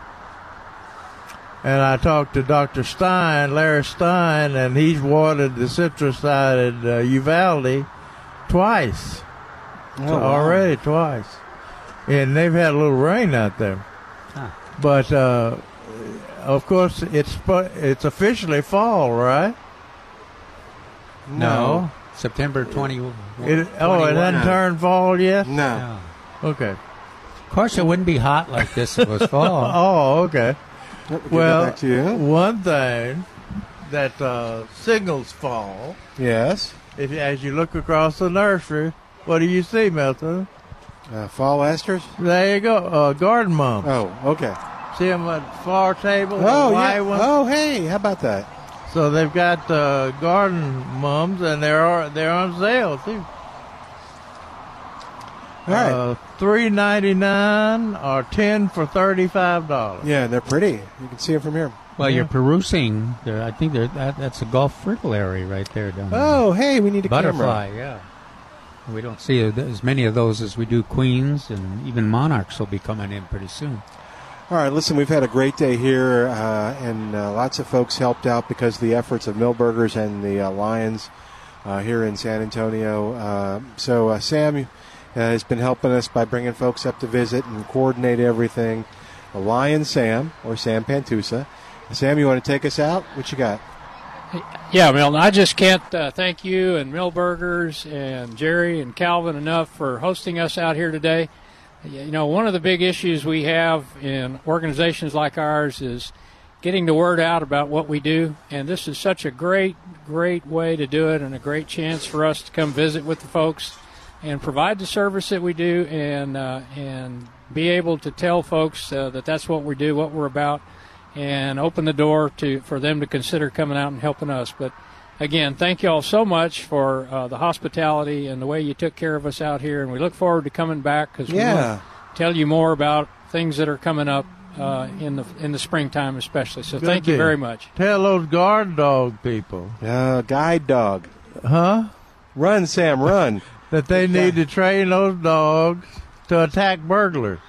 And I talked to Dr. Stein, Larry Stein, and he's watered the citrus side at uh, Uvalde twice. Oh, wow. Already twice. And they've had a little rain out there. But uh, of course, it's it's officially fall, right? no, September twenty. It, oh, it hasn't turned fall yet. No. Okay. Of course, it wouldn't be hot like this if it was fall. oh, okay. Yep, we'll Well, back to you. one thing that uh, signals fall. Yes. If as you look across the nursery, what do you see, Milton? Uh, fall asters. There you go, uh, garden mom. Oh, okay. See them at far table. Oh, yeah. white one? Oh, hey, how about that? So they've got uh, garden mums, and they're are they're on sale too. All right. Uh, Three ninety nine or ten for thirty five dollars. Yeah, they're pretty. You can see them from here. Well, you're perusing. There, I think there, that, that's a Gulf fritillary right there down there. Oh, hey, we need a Butterfly, camera. yeah. We don't see as many of those as we do queens, and even monarchs will be coming in pretty soon. All right, listen, we've had a great day here, uh, and uh, lots of folks helped out because of the efforts of Milberger's and the uh, Lions uh, here in San Antonio. Uh, so, uh, Sam uh, has been helping us by bringing folks up to visit and coordinate everything. The Lion Sam, or Sam Pantusa. Sam, you want to take us out? What you got? Yeah, Milton, I just can't uh, thank you and Milberger's and Jerry and Calvin enough for hosting us out here today. You know, one of the big issues we have in organizations like ours is getting the word out about what we do, and this is such a great, great way to do it and a great chance for us to come visit with the folks and provide the service that we do and uh, and be able to tell folks uh, that that's what we do, what we're about, and open the door to for them to consider coming out and helping us. But again, thank you all so much for uh, the hospitality and the way you took care of us out here, and we look forward to coming back because we Yeah. want to tell you more about things that are coming up uh, in the in the springtime, especially. So Good thank you very much. Tell those guard dog people. Uh, guide dog. Huh? Run, Sam, run. That they need to train those dogs to attack burglars.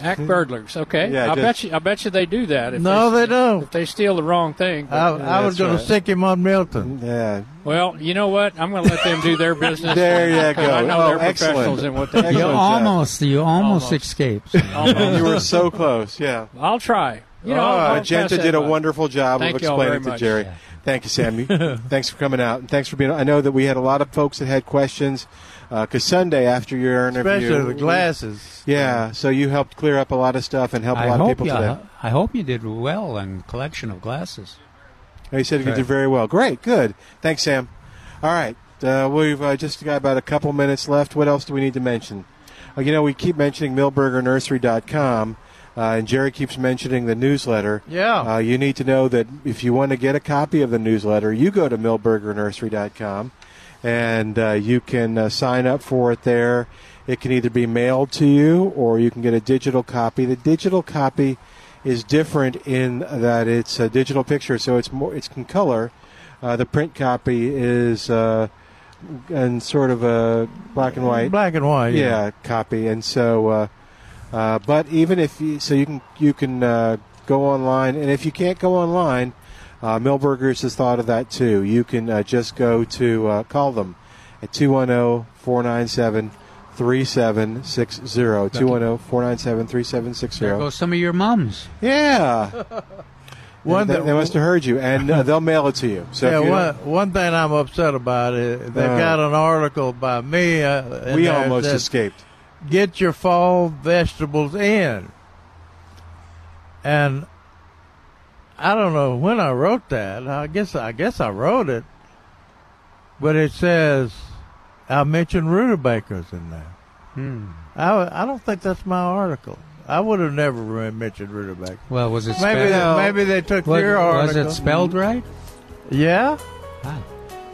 Act burglars, okay? Yeah, I just- bet you. I bet you they do that. If No, they don't. If they steal the wrong thing. I, I was going to stick him on Milton. Yeah. Well, you know what? I'm going to let them do their business. There you 'cause go. I know Oh, they're excellent. professionals in what they do. You almost, you almost, escaped. you were so close. Yeah. I'll try. You know, oh, I'll pass Magenta that did a by. wonderful job Thank of you all explaining to. Jerry. Yeah. Thank you, Sammy. thanks for coming out, and thanks for being. I know that we had a lot of folks that had questions because Sunday after your interview, Especially the glasses. Yeah, so you helped clear up a lot of stuff and help a I lot of hope people you, today. I hope you did well in collection of glasses. He said he did very well. Great, good. Thanks, Sam. All right, uh, we've uh, just got about a couple minutes left. What else do we need to mention? Uh, you know, we keep mentioning milbergernursery.com, uh, and Jerry keeps mentioning the newsletter. Yeah. Uh, you need to know that if you want to get a copy of the newsletter, you go to milbergernursery.com, and uh, you can uh, sign up for it there. It can either be mailed to you, or you can get a digital copy. The digital copy is different in that it's a digital picture, so it's more it's in color. Uh, the print copy is uh, in sort of a black and white, Black and white, yeah. copy. And so, uh, but even if you, so, you can you can uh, go online, and if you can't go online, uh, Milberger's has thought of that too. You can uh, just go to uh, call them at 210 497 3760. 210 497 3760. There goes some of your mums. Yeah. One they, that- they must have heard you, and uh, they'll mail it to you. So yeah, you one, one thing I'm upset about is they Uh. got an article by me. Uh, we almost that escaped. Get your fall vegetables in, and I don't know when I wrote that. I guess I guess I wrote it, but it says I mentioned rutabagas in there. Hmm. I I don't think that's my article. I would have never mentioned rutabaga. Well, was it maybe spelled- they, maybe they took Was- your article? was it spelled right? Yeah.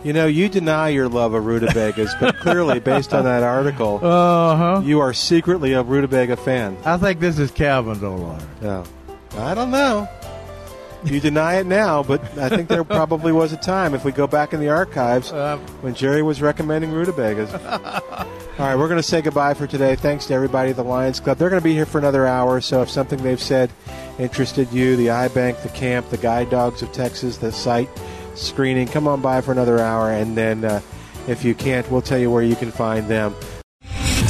You know, you deny your love of rutabagas, but clearly, based on that article, uh-huh. you are secretly a rutabaga fan. I think this is Calvin's old article. No, I don't know. You deny it now, but I think there probably was a time, if we go back in the archives, when Jerry was recommending rutabagas. All right, we're going to say goodbye for today. Thanks to everybody at the Lions Club. They're going to be here for another hour, so if something they've said interested you, the Eye Bank, the camp, the Guide Dogs of Texas, the sight screening, come on by for another hour, and then uh, if you can't, we'll tell you where you can find them.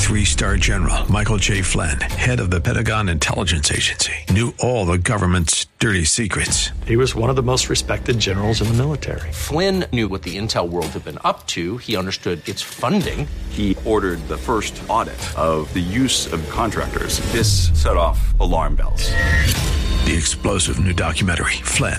Three star general Michael J. Flynn, head of the Pentagon Intelligence Agency, knew all the government's dirty secrets. He was one of the most respected generals in the military. Flynn knew what the intel world had been up to. He understood its funding. He ordered the first audit of the use of contractors. This set off alarm bells. The explosive new documentary, Flynn,